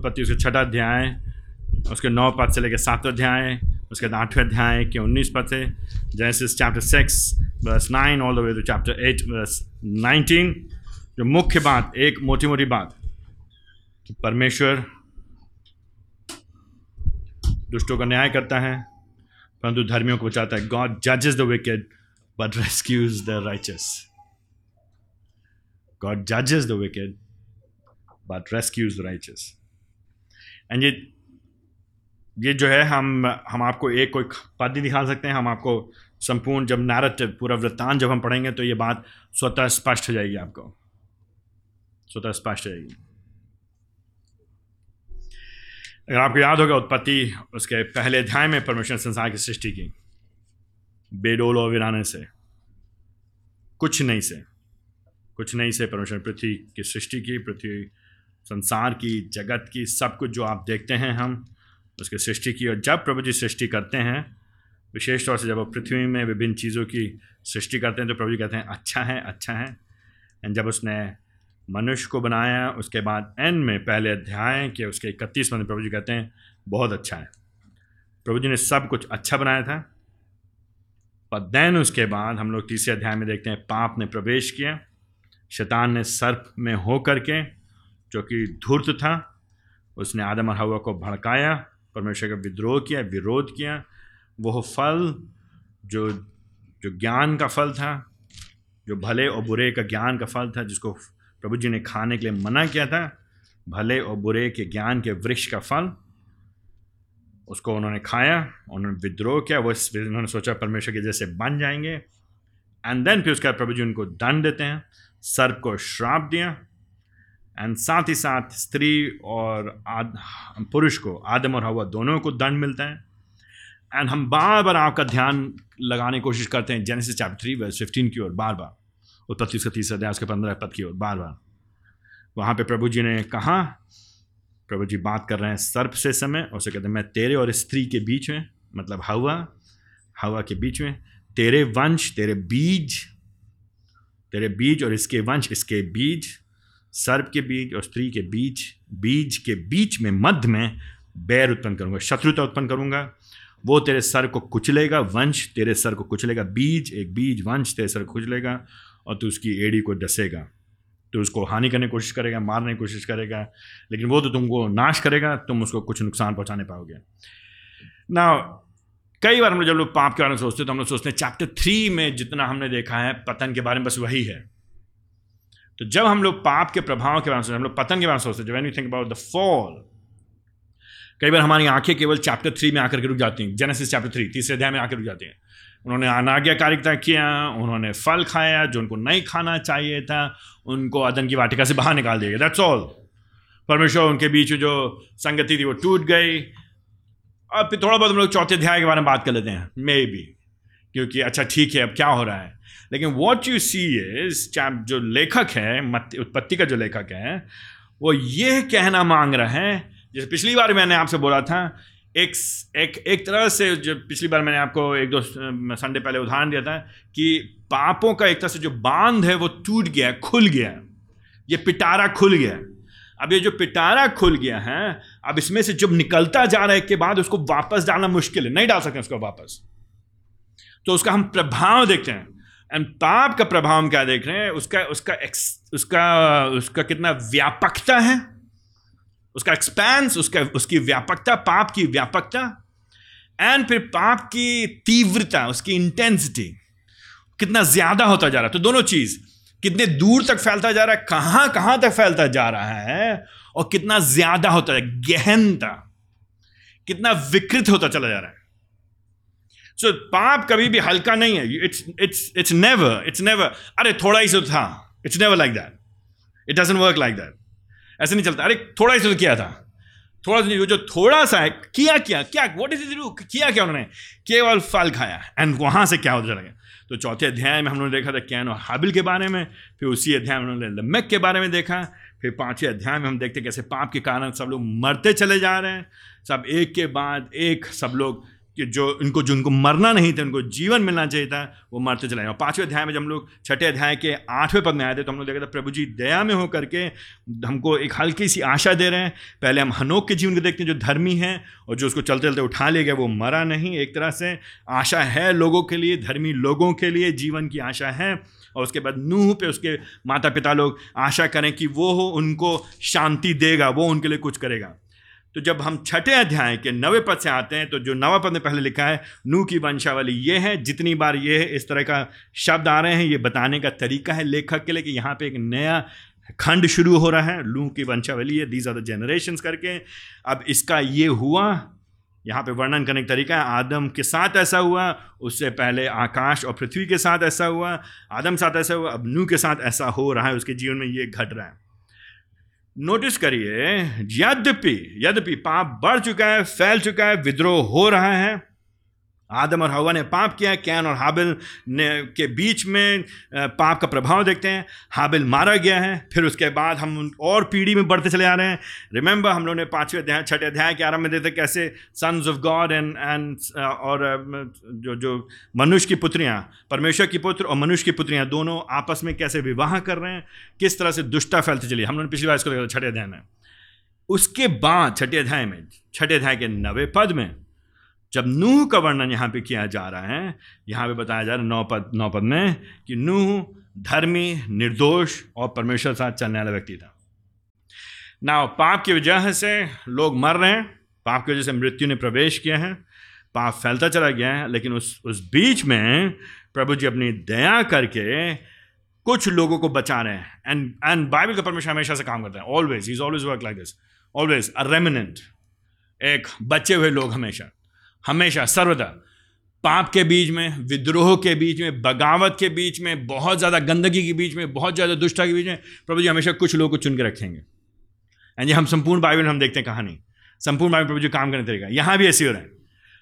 उत्पत्ति उसके छठा अध्याय, उसके नौ पद से लेकर सातवें अध्याय, उसके बाद आठवें अध्याय के उन्नीस पद से जैसे chapter six verse nine all the way to chapter eight verse nineteen जो मुख्य बात, एक मोटी मोटी बात, कि परमेश्वर दुष्टों का न्याय करता है, परंतु धर्मियों को बचाता है। गॉड जजेस the wicked but rescues the righteous God जजेस the wicked but rescues the righteous and ये ये जो है, हम हम आपको एक कोई पद नहीं दिखा सकते हैं। हम आपको संपूर्ण जब नैरेटिव पूरा वृत्तांत जब हम पढ़ेंगे तो ये बात स्वतः स्पष्ट हो जाएगी आपको। स्वतः स्पष्ट हो जाएगी। अगर आपको याद होगा उत्पत्ति उसके पहले अध्याय में परमेश्वर संसार की सृष्टि की। बेडोल और वीराने से। कुछ नहीं से। कुछ नहीं से परमेश्वर पृथ्वी की सृष्टि की, पृथ्वी संसार की, जगत की सब कुछ जो आप देखते हैं हम, उसकी सृष्टि की और जब प्रभु जी सृष्टि करते हैं, विशेष तौर से जब वो पृथ्वी में विभिन्न चीज़ों की सृष्टि करते हैं तो प्रभु जी कहते हैं अच्छा है अच्छा है। एंड जब उसने मनुष्य को बनाया, उसके बाद एन में पहले अध्याय के उसके इकतीस में प्रभु जी कहते हैं, बहुत अच्छा है। प्रभु जी ने सब कुछ अच्छा बनाया था। पर दैन उसके बाद हम लोग तीसरे अध्याय में देखते हैं, पाप ने प्रवेश किया, शैतान ने सर्प में हो करके जो कि धूर्त था, उसने आदम और हवा को भड़काया, परमेश्वर का विद्रोह किया, विरोध किया। वह फल जो जो ज्ञान का फल था, जो भले और बुरे का ज्ञान का फल था, जिसको प्रभु जी ने खाने के लिए मना किया था, भले और बुरे के ज्ञान के वृक्ष का फल, उसको उन्होंने खाया, उन्होंने विद्रोह किया, वो उन्होंने सोचा परमेश्वर के जैसे बन जाएँगे। एंड देन फिर उसके बाद प्रभु जी उनको दंड देते हैं, सर्प को श्राप दिया एंड साथ ही साथ स्त्री और आद, पुरुष को, आदम और हवा दोनों को दंड मिलता है। एंड हम बार बार आपका ध्यान लगाने की कोशिश करते हैं। Genesis chapter three verse fifteen की ओर बार बार उत्पत्ति उसका तीसरा अध्याय, उसके पंद्रह पद की ओर बार बार वहाँ पे प्रभु जी ने कहा, प्रभु जी बात कर रहे हैं सर्प से समय, और उसे कहते हैं, मैं तेरे और स्त्री के बीच में मतलब हवा हवा के बीच में, तेरे वंश, तेरे बीज तेरे बीज और इसके वंश, इसके बीज सर्प के बीज और स्त्री के बीच, बीज के बीच में, मध्य में बैर उत्पन्न करूँगा, शत्रुता उत्पन्न करूँगा। वो तेरे सर को कुचलेगा, वंश तेरे सर को कुचलेगा, बीज, एक बीज, वंश तेरे सर को कुचलेगा और तू उसकी एड़ी को डसेगा। तो उसको हानि करने की कोशिश करेगा, मारने की कोशिश करेगा, लेकिन वो तो तुमको नाश करेगा, तुम उसको कुछ नुकसान पहुँचाने पाओगे। ना कई बार हम लोग जब लोग पाप के बारे में सोचते हैं तो हम लोग सोचते हैं चैप्टर थ्री में जितना हमने देखा है, पतन के बारे में बस वही है। तो जब हम लोग पाप के प्रभाव के बारे में सोचते हम लोग पतन के बारे में सोचते when you think about the fall कई बार हमारी आँखें केवल चैप्टर थ्री में आकर के रुक जाती हैं जेनेसिस चैप्टर थ्री तीसरे अध्याय में आकर रुक जाती हैं। उन्होंने अनाज्ञाकारिता किया, उन्होंने फल खाया, जो उनको नहीं खाना चाहिए था, उनको अदन की वाटिका से बाहर निकाल दिया दैट्स ऑल परमेश्वर उनके बीच जो संगति थी, वो टूट गई। और फिर थोड़ा बहुत हम लोग चौथे अध्याय के बारे में बात कर लेते हैं। मे बी क्योंकि अच्छा ठीक है, अब क्या हो रहा है? लेकिन वॉट यू सी इज़ जो लेखक है उत्पत्ति का जो लेखक है, वो ये कहना मांग रहे हैं, जैसे पिछली बार मैंने आपसे बोला था, एक एक एक तरह से जो पिछली बार मैंने आपको एक दो संडे पहले उदाहरण दिया था कि पापों का एक तरह से जो बाँध है, वो टूट गया, खुल गया। ये पिटारा खुल गया। अब ये जो पिटारा खुल गया है, अब इसमें से जब निकलता जा रहा है के बाद उसको वापस डालना मुश्किल है। नहीं डाल सकते उसको वापस। तो उसका हम प्रभाव देखते हैं। एंड पाप का प्रभाव हम क्या देख रहे हैं? उसका उसका एक्स उसका उसका कितना व्यापकता है? उसका एक्सपेंस उसका, उसकी व्यापकता, पाप की व्यापकता एंड फिर पाप की तीव्रता, उसकी इंटेंसिटी कितना ज़्यादा होता जा रहा है। तो दोनों चीज़, कितने दूर तक फैलता जा रहा है, कहाँ कहाँ तक फैलता जा रहा है, और कितना ज़्यादा होता है, गहनता, कितना विकृत होता चला जा रहा है। सो पाप कभी भी हल्का नहीं है it's it's it's never it's never अरे थोड़ा ही तो था it's never like that it doesn't work like that ऐसे नहीं चलता। अरे थोड़ा ही तो किया था। थोड़ा सा जो थोड़ा सा है, किया, क्या क्या व्हाट इज़ इट किया, क्या उन्होंने? केवल फल खाया एंड वहाँ से क्या होता चला तो चौथे अध्याय में हम लोगों ने देखा था कैन और हाबिल के बारे में। फिर उसी अध्याय में उन्होंने लम्मक के बारे में देखा। फिर पाँचवें अध्याय में हम देखते कैसे पाप के कारण सब लोग मरते चले जा रहे हैं। सब एक के बाद एक सब लोग कि जो इनको, जो उनको मरना नहीं था उनको जीवन मिलना चाहिए था, वो मरते चले और पाँचवें अध्याय में जब हम लोग छठे अध्याय के आठवें पद में आए थे तो हम लोग देखा था प्रभु जी दया में हो करके हमको एक हल्की सी आशा दे रहे हैं। पहले हम हनोक के जीवन को देखते हैं, जो धर्मी है, और जो उसको चलते चलते उठा ले गए, वो मरा नहीं, एक तरह से। आशा है लोगों के लिए, धर्मी लोगों के लिए, जीवन की आशा है। और उसके बाद नूह पे उसके माता पिता लोग आशा करें कि वो उनको शांति देगा, वो उनके लिए कुछ करेगा। तो जब हम छठे अध्याय के नवे पद से आते हैं तो जो नवा पद में पहले लिखा है, नू की वंशावली ये है, जितनी बार ये है इस तरह का शब्द आ रहे हैं, ये बताने का तरीका है लेखक के लिए कि यहाँ पे एक नया खंड शुरू हो रहा है लू की वंशावली है दीज आर द जनरेशन करके। अब इसका ये हुआ, यहाँ पे वर्णन करने का तरीका है, आदम के साथ ऐसा हुआ, उससे पहले आकाश और पृथ्वी के साथ ऐसा हुआ, आदम साथ ऐसा हुआ, अब नू के साथ ऐसा हो रहा है, उसके जीवन में ये घट रहा है। नोटिस करिए, यद्यपि यद्यपि पाप बढ़ चुका है, फैल चुका है, विद्रोह हो रहा है आदम और हवा ने पाप किया, कैन और हाबिल ने के बीच में पाप का प्रभाव देखते हैं। हाबिल मारा गया है, फिर उसके बाद हम और पीढ़ी में बढ़ते चले आ रहे हैं। रिमेंबर हम लोगों ने पाँचवें अध्याय, छठे अध्याय के आरंभ में देते कैसे sons of God and and और जो जो मनुष्य की पुत्रियाँ, परमेश्वर की पुत्र और मनुष्य की पुत्रियाँ दोनों आपस में कैसे विवाह कर रहे हैं, किस तरह से दुष्टा फैलती चली। हम लोगों ने पिछली बार इसको देखा छठे अध्याय में। उसके बाद, छठे अध्याय में, छठे अध्याय के नवे पद में जब नूह का वर्णन यहाँ पे किया जा रहा है, यहाँ पे बताया जा रहा है नौ पद नौ पद में कि नूह धर्मी, निर्दोष और परमेश्वर साथ चलने वाला व्यक्ति था। ना पाप की वजह से लोग मर रहे हैं, पाप की वजह से मृत्यु ने प्रवेश किया है, पाप फैलता चला गया है, लेकिन उस उस बीच में प्रभु जी अपनी दया करके कुछ लोगों को बचा रहे हैं। एंड एंड बाइबल का परमेश्वर हमेशा से काम करते हैं always is always work like this always a remnant एक बचे हुए लोग हमेशा। हमेशा, सर्वदा। पाप के बीच में, विद्रोह के बीच में, बगावत के बीच में, बहुत ज़्यादा गंदगी के बीच में, बहुत ज़्यादा दुष्टा के बीच में, प्रभु जी हमेशा कुछ लोगों को चुन के रखेंगे। एंड हम संपूर्ण बाइबल हम देखते हैं कहानी। संपूर्ण बाइबल प्रभु जी काम करने तरीका। यहाँ भी ऐसे हो रहा है।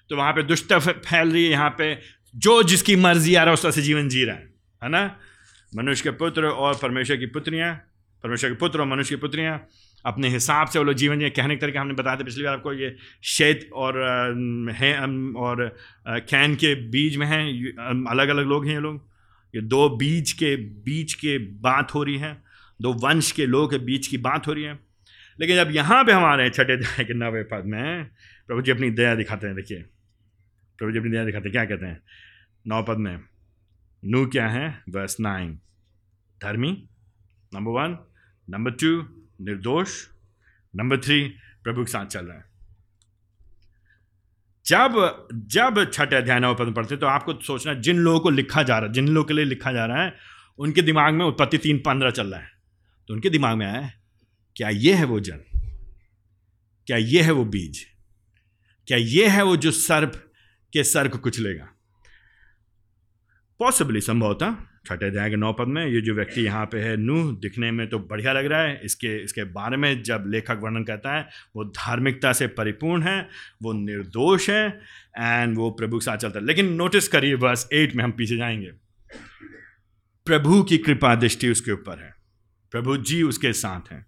तो वहाँ पे दुष्टता फैल रही है। यहाँ पे जो जिसकी मर्ज़ी आ रहा है, उस तरह से जीवन जी रहा है। है ना? मनुष्य के पुत्र और परमेश्वर की पुत्रियाँ, परमेश्वर के पुत्र और मनुष्य की पुत्रियाँ अपने हिसाब से वो लोग जीवन ये कहने के तरीके हमने बताया था पिछली बार आपको ये शेत और हैं और कैन के बीज में हैं। अलग अलग लोग हैं ये लोग। ये दो बीज के बीच के बात हो रही है। दो वंश के लोग के बीच की बात हो रही है। लेकिन जब यहाँ पे हम आ रहे हैं छठे अध्याय के नवे पद में प्रभु जी अपनी दया दिखाते हैं, देखिए। प्रभु जी अपनी दया दिखाते हैं, क्या कहते हैं? नौ पद में, नू क्या है? Verse nine. धर्मी, नंबर वन। नंबर टू निर्दोष। नंबर थ्री प्रभु के साथ चल रहा है। जब जब छठे अध्याय नव पद पढ़ते तो आपको सोचना जिन लोगों को लिखा जा रहा है, जिन लोगों के लिए लिखा जा रहा है, उनके दिमाग में उत्पत्ति तीन पंद्रह चल रहा है। तो उनके दिमाग में आया क्या ये है वो जन क्या ये है वो बीज? क्या ये है वो जो सर्प के सर को कुचलेगा? पॉसिबली संभवतः। छठे अध्याय के नौ पद में, ये जो व्यक्ति यहाँ पे है, नूह, दिखने में तो बढ़िया लग रहा है। इसके इसके बारे में जब लेखक वर्णन करता है, वो धार्मिकता से परिपूर्ण है, वो निर्दोष है एंड वो प्रभु के साथ चलता है। लेकिन नोटिस करिए बस एट में हम पीछे जाएँगे। प्रभु की कृपा दृष्टि उसके ऊपर है। प्रभु जी उसके साथ हैं।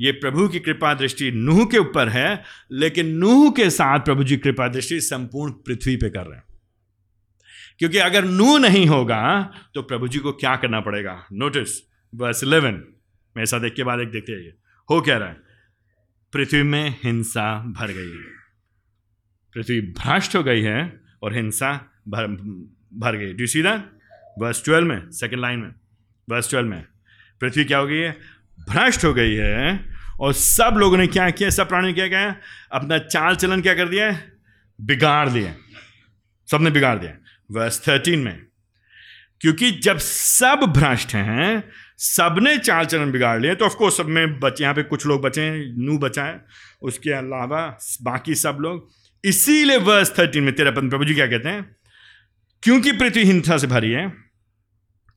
ये प्रभु की कृपा दृष्टि नूह के ऊपर है, लेकिन नूह के साथ प्रभु जी कृपा दृष्टि संपूर्ण पृथ्वी पे कर रहे हैं। क्योंकि अगर नू नहीं होगा तो प्रभु जी को क्या करना पड़ेगा? नोटिस बस इलेवन मेरे साथ एक के बाद एक देखते हैं हो क्या रहा है? पृथ्वी में हिंसा भर गई है। पृथ्वी भ्रष्ट हो गई है और हिंसा भर भर गई। Do see that verse twelve में सेकेंड लाइन में। बस ट्वेल्व में, पृथ्वी क्या हो गई है? भ्रष्ट हो गई है और सब लोगों ने क्या किया? सब प्राणी क्या किया? अपना चाल चलन क्या कर दिया? बिगाड़ दिया। सबने बिगाड़ दिया। वर्स थर्टीन में, क्योंकि जब सब भ्रष्ट हैं, सबने चाल चरण बिगाड़ लिए तो ऑफकोर्स सब में बचे, यहाँ पे कुछ लोग बचे हैं नू बचा है, उसके अलावा बाकी सब लोग। इसीलिए वर्ष थर्टीन में, तेरा प्रभु जी क्या कहते हैं? क्योंकि पृथ्वी हिंसा से भरी है,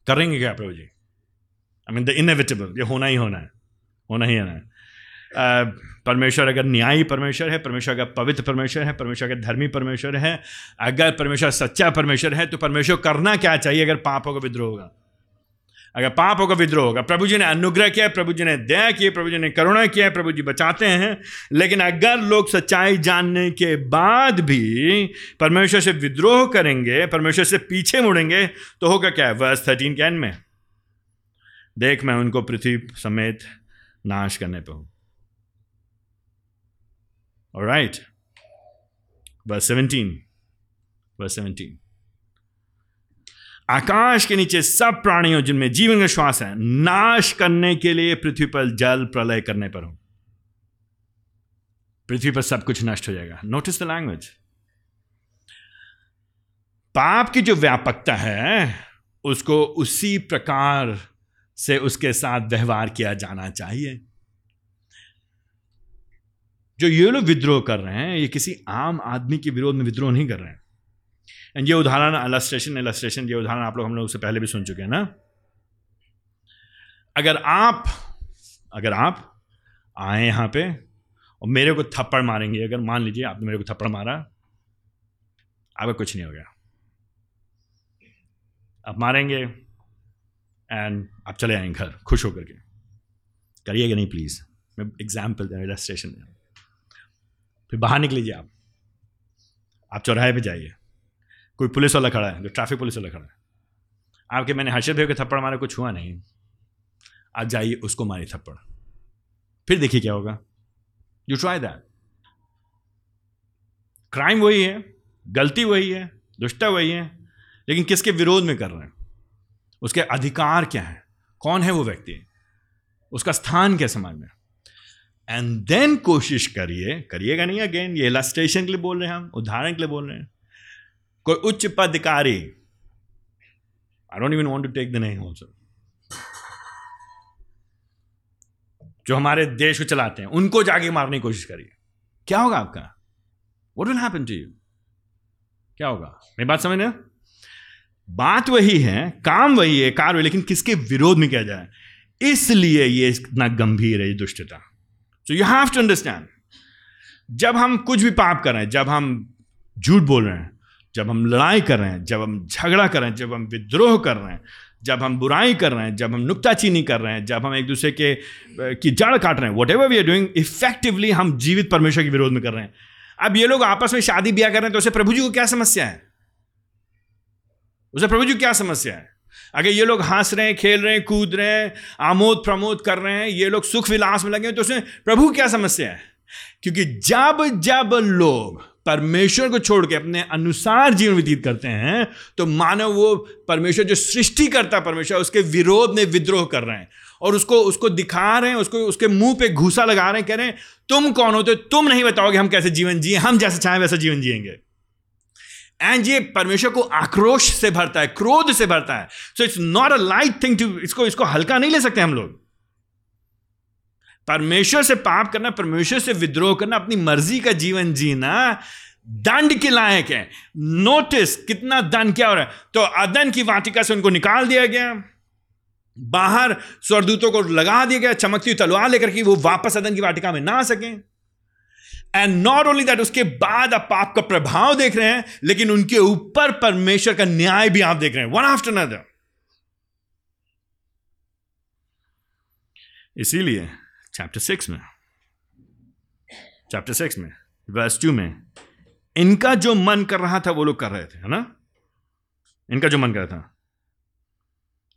करेंगे क्या प्रभु जी? आई मीन द इनएविटेबल ये होना ही होना है, होना ही होना है। परमेश्वर अगर न्यायी परमेश्वर है, परमेश्वर अगर पवित्र परमेश्वर है, परमेश्वर अगर धर्मी परमेश्वर है, अगर परमेश्वर सच्चा परमेश्वर है तो परमेश्वर करना क्या चाहिए अगर पाप होगा विद्रोह होगा? अगर पापों का विद्रोह होगा, प्रभु जी ने अनुग्रह किया, प्रभु जी ने दया किया प्रभु जी ने करुणा किया प्रभु जी बचाते हैं, लेकिन अगर लोग सच्चाई जानने के बाद भी परमेश्वर से विद्रोह करेंगे, परमेश्वर से पीछे मुड़ेंगे तो होगा क्या? वर्ष थर्टीन कैन में। देख मैं उनको पृथ्वी समेत नाश करने पर हूँ। Right verse seventeen verse seventeen आकाश के नीचे सब प्राणियों जिनमें जीवन का श्वास है, नाश करने के लिए पृथ्वी पर जल प्रलय करने पर हूँ। पृथ्वी पर सब कुछ नष्ट हो जाएगा। नोटिस द लैंग्वेज पाप की जो व्यापकता है, उसको उसी प्रकार से उसके साथ व्यवहार किया जाना चाहिए। जो ये लोग विद्रोह कर रहे हैं, ये किसी आम आदमी के विरोध में विद्रोह नहीं कर रहे हैं। एंड ये उदाहरण अलस्ट्रेशन एलस्ट्रेशन ये उदाहरण आप लोग हम लोग उससे पहले भी सुन चुके हैं ना? अगर आप अगर आप आए यहाँ पे और मेरे को थप्पड़ मारेंगे, अगर मान लीजिए आपने मेरे को थप्पड़ मारा, आपका कुछ नहीं हो गया। आप मारेंगे एंड आप चले आएँगे घर, खुश होकर के। करिएगा नहीं प्लीज़ मैं एग्ज़ाम्पल दे इलस्ट्रेशन फिर बाहर निकलीजिए आप आप चौराहे पे जाइए। कोई पुलिस वाला खड़ा है, जो ट्रैफ़िक पुलिस वाला खड़ा है। आपके मैंने हर्षद भाई के थप्पड़ मारा, कुछ हुआ नहीं। आज जाइए, उसको मारी थप्पड़। फिर देखिए क्या होगा। यू ट्राई दैट क्राइम वही है, गलती वही है दुष्टा वही है, लेकिन किसके विरोध में कर रहे हैं? उसके अधिकार क्या है? कौन है वो व्यक्ति? उसका स्थान क्या समाज में? एंड देन कोशिश करिए, करिएगा नहीं अगेन ये इलास्ट्रेशन के लिए बोल रहे हैं हम, उदाहरण के लिए बोल रहे हैं। कोई उच्च पदाधिकारी I don't even want to take the name also जो हमारे देश को चलाते हैं, उनको जाके मारने की कोशिश करिए। क्या होगा आपका? What will happen to you क्या होगा? मेरी बात समझ रहे बात वही है, काम वही है, कार्य, लेकिन किसके विरोध में किया जाए? इसलिए ये इतना गंभीर है, ये दुष्टता। So you have to understand जब हम कुछ भी पाप कर रहे हैं, जब हम झूठ बोल रहे हैं, जब हम लड़ाई कर रहे हैं, जब हम झगड़ा कर रहे हैं, जब हम विद्रोह कर रहे हैं, जब हम बुराई कर रहे हैं, जब हम नुकताचीनी कर रहे हैं, जब हम एक दूसरे के की जड़ काट रहे हैं whatever we are doing effectively हम जीवित परमेश्वर के विरोध में कर रहे हैं। अब ये लोग आपस में शादी ब्याह कर रहे हैं तो उसे प्रभु जी को क्या समस्या है? उसे प्रभु जी को क्या समस्या है? अगर ये लोग हंस रहे हैं, खेल रहे हैं, कूद रहे हैं, आमोद प्रमोद कर रहे हैं, ये लोग सुख विलास में लगे हैं तो उसमें प्रभु क्या समस्या है? क्योंकि जब जब लोग परमेश्वर को छोड़ के अपने अनुसार जीवन व्यतीत करते हैं तो मानव वो परमेश्वर जो सृष्टि करता परमेश्वर उसके विरोध में विद्रोह कर रहे हैं और उसको उसको दिखा रहे हैं, उसको, उसके मुँह पे घूसा लगा रहे हैं, कह रहे हैं, तुम कौन होते तुम नहीं बताओगे हम कैसे जीवन जिए, हम जैसे चाहें वैसा जीवन जिएँगे। एंड ये परमेश्वर को आक्रोश से भरता है, क्रोध से भरता है। So it's not a light thing to इसको इसको हल्का नहीं ले सकते हम लोग। परमेश्वर से पाप करना, परमेश्वर से विद्रोह करना, अपनी मर्ज़ी का जीवन जीना, दंड के लायक है। नोटिस कितना दंड क्या हो रहा है। तो अदन की वाटिका से उनको निकाल दिया गया। बाहर स्वरदूतों को लगा दिया गया, चमकती तलवार लेकर के वो वापस अदन की वाटिका में ना आ सके। एंड नॉट ओनली दैट उसके बाद आप पाप का प्रभाव देख रहे हैं, लेकिन उनके ऊपर परमेश्वर का न्याय भी आप देख रहे हैं वन आफ्टर नदर इसीलिए चैप्टर सिक्स में चैप्टर सिक्स में वर्स टू में, इनका जो मन कर रहा था, वो लोग कर रहे थे, है ना? इनका जो मन कर रहा था,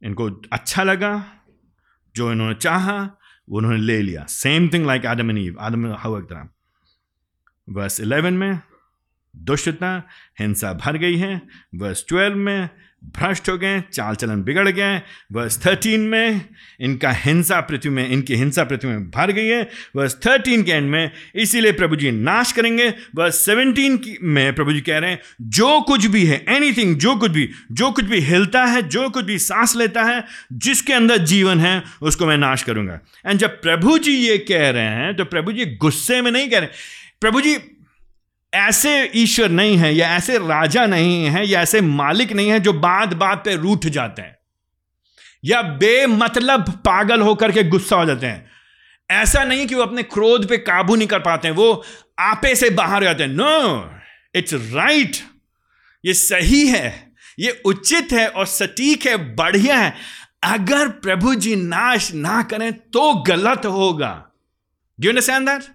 इनको अच्छा लगा, जो इन्होंने चाहा, वो उन्होंने ले लिया। Same thing like Adam and Eve आदम हवा की तरह वर्स इलेवन में दुष्टता, हिंसा भर गई है। वर्स ट्वेल्व में भ्रष्ट हो गए, चाल चलन बिगड़ गए वर्स थर्टीन में इनका हिंसा पृथ्वी में, इनकी हिंसा पृथ्वी में भर गई है। वर्स थर्टीन के एंड में इसीलिए प्रभु जी नाश करेंगे। वर्स सेवनटीन में प्रभु जी कह रहे हैं, जो कुछ भी है एनीथिंग जो कुछ भी, जो कुछ भी हिलता है, जो कुछ भी सांस लेता है, जिसके अंदर जीवन है, उसको मैं नाश करूँगा। एंड जब प्रभु जी ये कह रहे हैं तो प्रभु जी गुस्से में नहीं कह रहे प्रभु जी, ऐसे ईश्वर नहीं है, या ऐसे राजा नहीं है, या ऐसे मालिक नहीं है जो बात बात पे रूठ जाते हैं, या बेमतलब पागल होकर के गुस्सा हो जाते हैं। ऐसा नहीं कि वो अपने क्रोध पे काबू नहीं कर पाते हैं, वो आपे से बाहर जाते हैं। नो इट्स राइट ये सही है, ये उचित है और सटीक है, बढ़िया है। अगर प्रभु जी नाश ना करें तो गलत होगा। डू अंडरस्टैंड दैट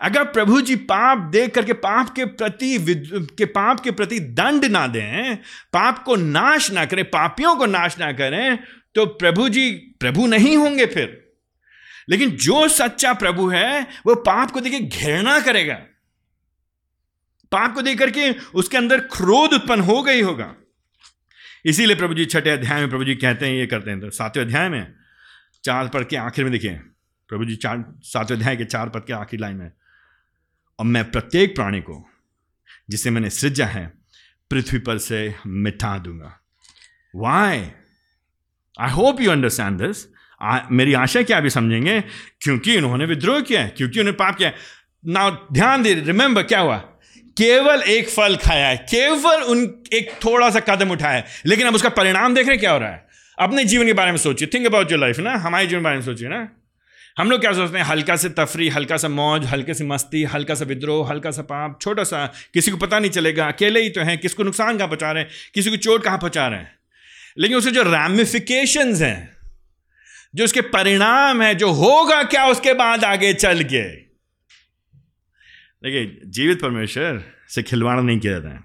अगर प्रभु जी पाप देख करके पाप के प्रति के पाप के प्रति दंड ना दें, पाप को नाश ना करें, पापियों को नाश ना करें तो प्रभु जी प्रभु नहीं होंगे फिर। लेकिन जो सच्चा प्रभु है, वो पाप को देखे घृणा करेगा। पाप को देख करके उसके अंदर क्रोध उत्पन्न हो गई होगा। इसीलिए प्रभु जी छठे अध्याय में प्रभु जी कहते हैं, ये करते हैं तो सातवें अध्याय में, चार पद के आखिर में देखिए प्रभु जी चार, सातवें अध्याय के चार पद के आखिरी लाइन में और मैं प्रत्येक प्राणी को, जिसे मैंने सृजा है, पृथ्वी पर से मिटा दूँगा। Why I hope you understand this मेरी आशा क्या अभी समझेंगे, क्योंकि उन्होंने विद्रोह किया है, क्योंकि उन्होंने पाप किया ना ध्यान दे रिमेंबर क्या हुआ? केवल एक फल खाया है, केवल उन, एक थोड़ा सा कदम उठाया है, लेकिन अब उसका परिणाम देख रहे क्या हो रहा है? अपने जीवन के बारे में सोचिए। थिंक अबाउट योर लाइफ ना? हमारे जीवन के बारे में सोचिए, ना? हम लोग क्या सोचते हैं? हल्का से तफरी, हल्का सा मौज, हल्के से मस्ती, हल्का सा विद्रोह, हल्का सा पाप, छोटा सा, किसी को पता नहीं चलेगा, अकेले ही तो हैं, किसको नुकसान कहाँ पहुँचा रहे हैं, किसी को चोट कहाँ पहुँचा रहे हैं? लेकिन उसके जो रैमिफिकेशन हैं, जो उसके परिणाम है, जो होगा क्या उसके बाद आगे चल के? देखिए, जीवित परमेश्वर से खिलवाड़ नहीं किया जाता है।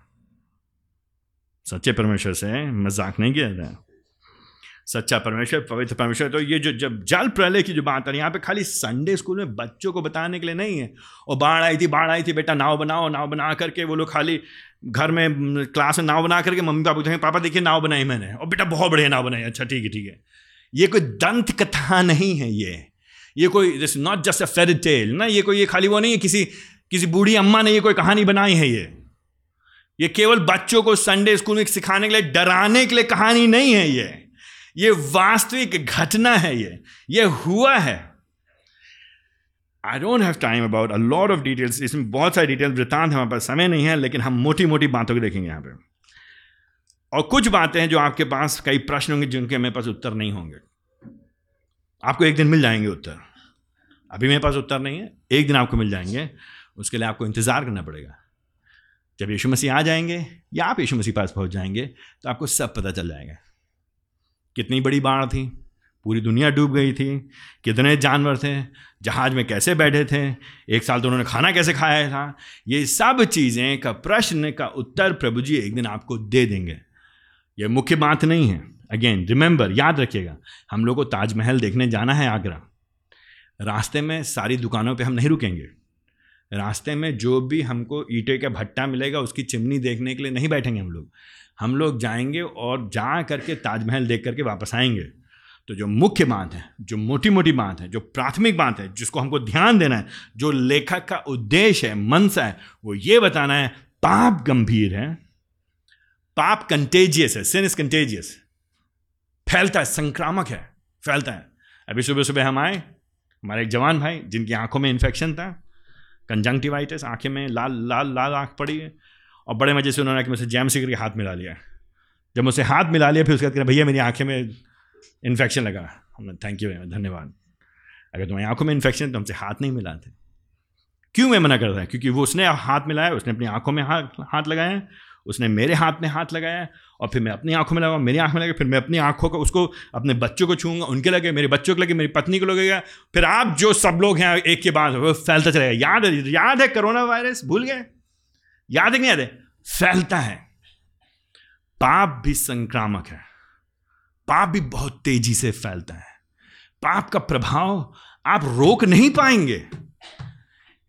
सच्चे परमेश्वर से मज़ाक नहीं किया जाता है। सच्चा परमेश्वर, पवित्र परमेश्वर। तो ये जो, जब जल प्रलय की जो बात है, यहाँ पे खाली संडे स्कूल में बच्चों को बताने के लिए नहीं है। और बाढ़ आई थी, बाढ़ आई थी, बेटा नाव बनाओ, नाव बना करके वो लोग खाली घर में क्लास में नाव बना करके मम्मी पापा कहेंगे पापा, देखिए नाव बनाई मैंने। और बेटा, बहुत बढ़िया नाव बनाई। अच्छा ठीक है ठीक है। ये कोई दंत कथा नहीं है ये। ये कोई this not just a fairy tale ना, ये कोई, ये खाली वो नहीं है, किसी किसी बूढ़ी अम्मा ने ये कोई कहानी बनाई है ये। ये केवल बच्चों को संडे स्कूल में सिखाने के लिए, डराने के लिए कहानी नहीं है ये। ये वास्तविक घटना है ये। ये हुआ है। I don't have time about a lot of details इसमें बहुत सारी डिटेल्स वृतांत हमारे पास समय नहीं है, लेकिन हम मोटी मोटी बातों को देखेंगे यहाँ पे। और कुछ बातें हैं जो आपके पास, कई प्रश्न होंगे जिनके मेरे पास उत्तर नहीं होंगे। आपको एक दिन मिल जाएँगे उत्तर। अभी मेरे पास उत्तर नहीं है, एक दिन आपको मिल जाएँगे। उसके लिए आपको इंतज़ार करना पड़ेगा। जब यीशु मसीह आ जाएँगे या आप यीशु मसीह पास पहुँच जाएँगे तो आपको सब पता चल जाएगा। कितनी बड़ी बाढ़ थी, पूरी दुनिया डूब गई थी, कितने जानवर थे, जहाज़ में कैसे बैठे थे, एक साल तो उन्होंने खाना कैसे खाया था, ये सब चीज़ें का प्रश्न का उत्तर प्रभु जी एक दिन आपको दे देंगे। ये मुख्य बात नहीं है। अगेन रिमेंबर याद रखिएगा, हम लोग को ताजमहल देखने जाना है आगरा। रास्ते में सारी दुकानों पे हम नहीं रुकेंगे। रास्ते में जो भी हमको ईटे का भट्टा मिलेगा, उसकी चिमनी देखने के लिए नहीं बैठेंगे हम लोग। हम लोग जाएँगे और जा करके ताजमहल देख करके वापस आएँगे। तो जो मुख्य बात है, जो मोटी मोटी बात है, जो प्राथमिक बात है, जिसको हमको ध्यान देना है, जो लेखक का उद्देश्य है मनसा है, वो ये बताना है, पाप गंभीर है, पाप कंटेजियस है सिन इज़ कंटेजियस फैलता है, संक्रामक है, फैलता है। अभी सुबह सुबह हम आए, हमारे एक जवान भाई, जिनकी आँखों में इन्फेक्शन था कंजंक्टिवाइटिस आँखें में लाल लाल लाल आँख पड़ी है और बड़े मज़े से उन्होंने कि मुझसे जैम से करके हाथ मिला लिया। जब मुझसे हाथ मिला लिया, फिर उसके बाद भैया, मेरी आँखें में इन्फेक्शन लगा। हमने थैंक यू धन्यवाद। अगर तुम्हारी आँखों में इन्फेक्शन तो हमसे हाथ नहीं मिलाते। क्यों मैं मना कर रहा है? क्योंकि वो उसने हाथ मिलाया, उसने अपनी आँखों में हाथ हाथ लगाया, उसने मेरे हाथ में हाथ लगाया, और फिर मैं अपनी आँखों में लगाऊँ मेरी आँख में लगे, फिर मैं अपनी आँखों को, उसको, अपने बच्चों को छूँगा उनके लगे, मेरे बच्चों को लगे, मेरी पत्नी को लगेगा फिर आप जो सब लोग हैं, एक के बाद वो फैलता चलेगा याद है याद है कोरोना वायरस? भूल गए? याद है नहीं याद है? फैलता है। पाप भी संक्रामक है। पाप भी बहुत तेज़ी से फैलता है। पाप का प्रभाव आप रोक नहीं पाएँगे।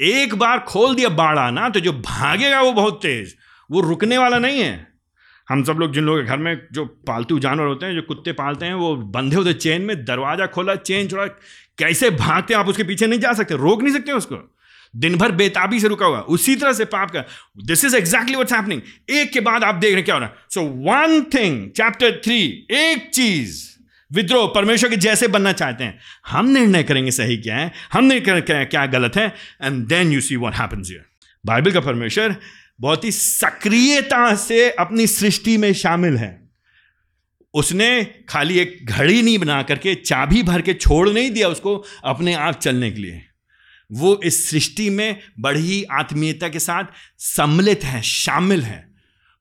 एक बार खोल दिया बाड़ा ना तो जो भागेगा वो बहुत तेज। वो रुकने वाला नहीं है। हम सब लोग जिन लोगों के घर में जो पालतू जानवर होते हैं, जो कुत्ते पालते हैं, वो बंधे होते चेन में, दरवाज़ा खोला, चेन छोड़ा कैसे भागते हैं आप उसके पीछे नहीं जा सकते, रोक नहीं सकते उसको। दिन भर बेताबी से रुका हुआ उसी तरह से पाप का। This is exactly what's happening एक के बाद आप देख रहे क्या हो रहा है। So one thing chapter three एक चीज़, विद्रोह, परमेश्वर के जैसे बनना चाहते हैं। हम निर्णय करेंगे सही क्या है, हम निर्णय करेंगे क्या गलत है and then you see what happens here Bible का परमेश्वर बहुत ही सक्रियता से अपनी सृष्टि में शामिल है। उसने खाली एक घड़ी नहीं बना करके, चाबी भर के छोड़ नहीं दिया उसको अपने आप चलने के लिए। वो इस सृष्टि में बड़ी आत्मीयता के साथ सम्मिलित है, शामिल है।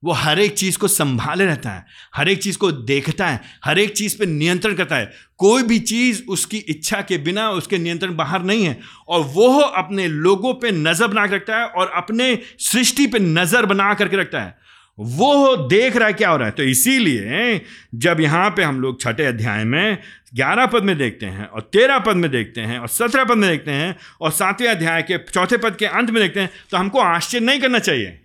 वो हर एक चीज़ को संभाले रहता है, हर एक चीज़ को देखता है, हर एक चीज़ पे नियंत्रण करता है। कोई भी चीज़ उसकी इच्छा के बिना उसके नियंत्रण बाहर नहीं है और वो अपने लोगों पे नज़र बना के रखता है और अपने सृष्टि पे नज़र बना करके रखता है। वो देख रहा है क्या हो रहा है? तो इसीलिए जब यहाँ पे हम लोग छठे अध्याय में ग्यारह पद में देखते हैं, और तेरह पद में देखते हैं, और सत्रह पद में देखते हैं, और सातवें अध्याय के, चौथे पद के अंत में देखते हैं तो हमको आश्चर्य नहीं करना चाहिए।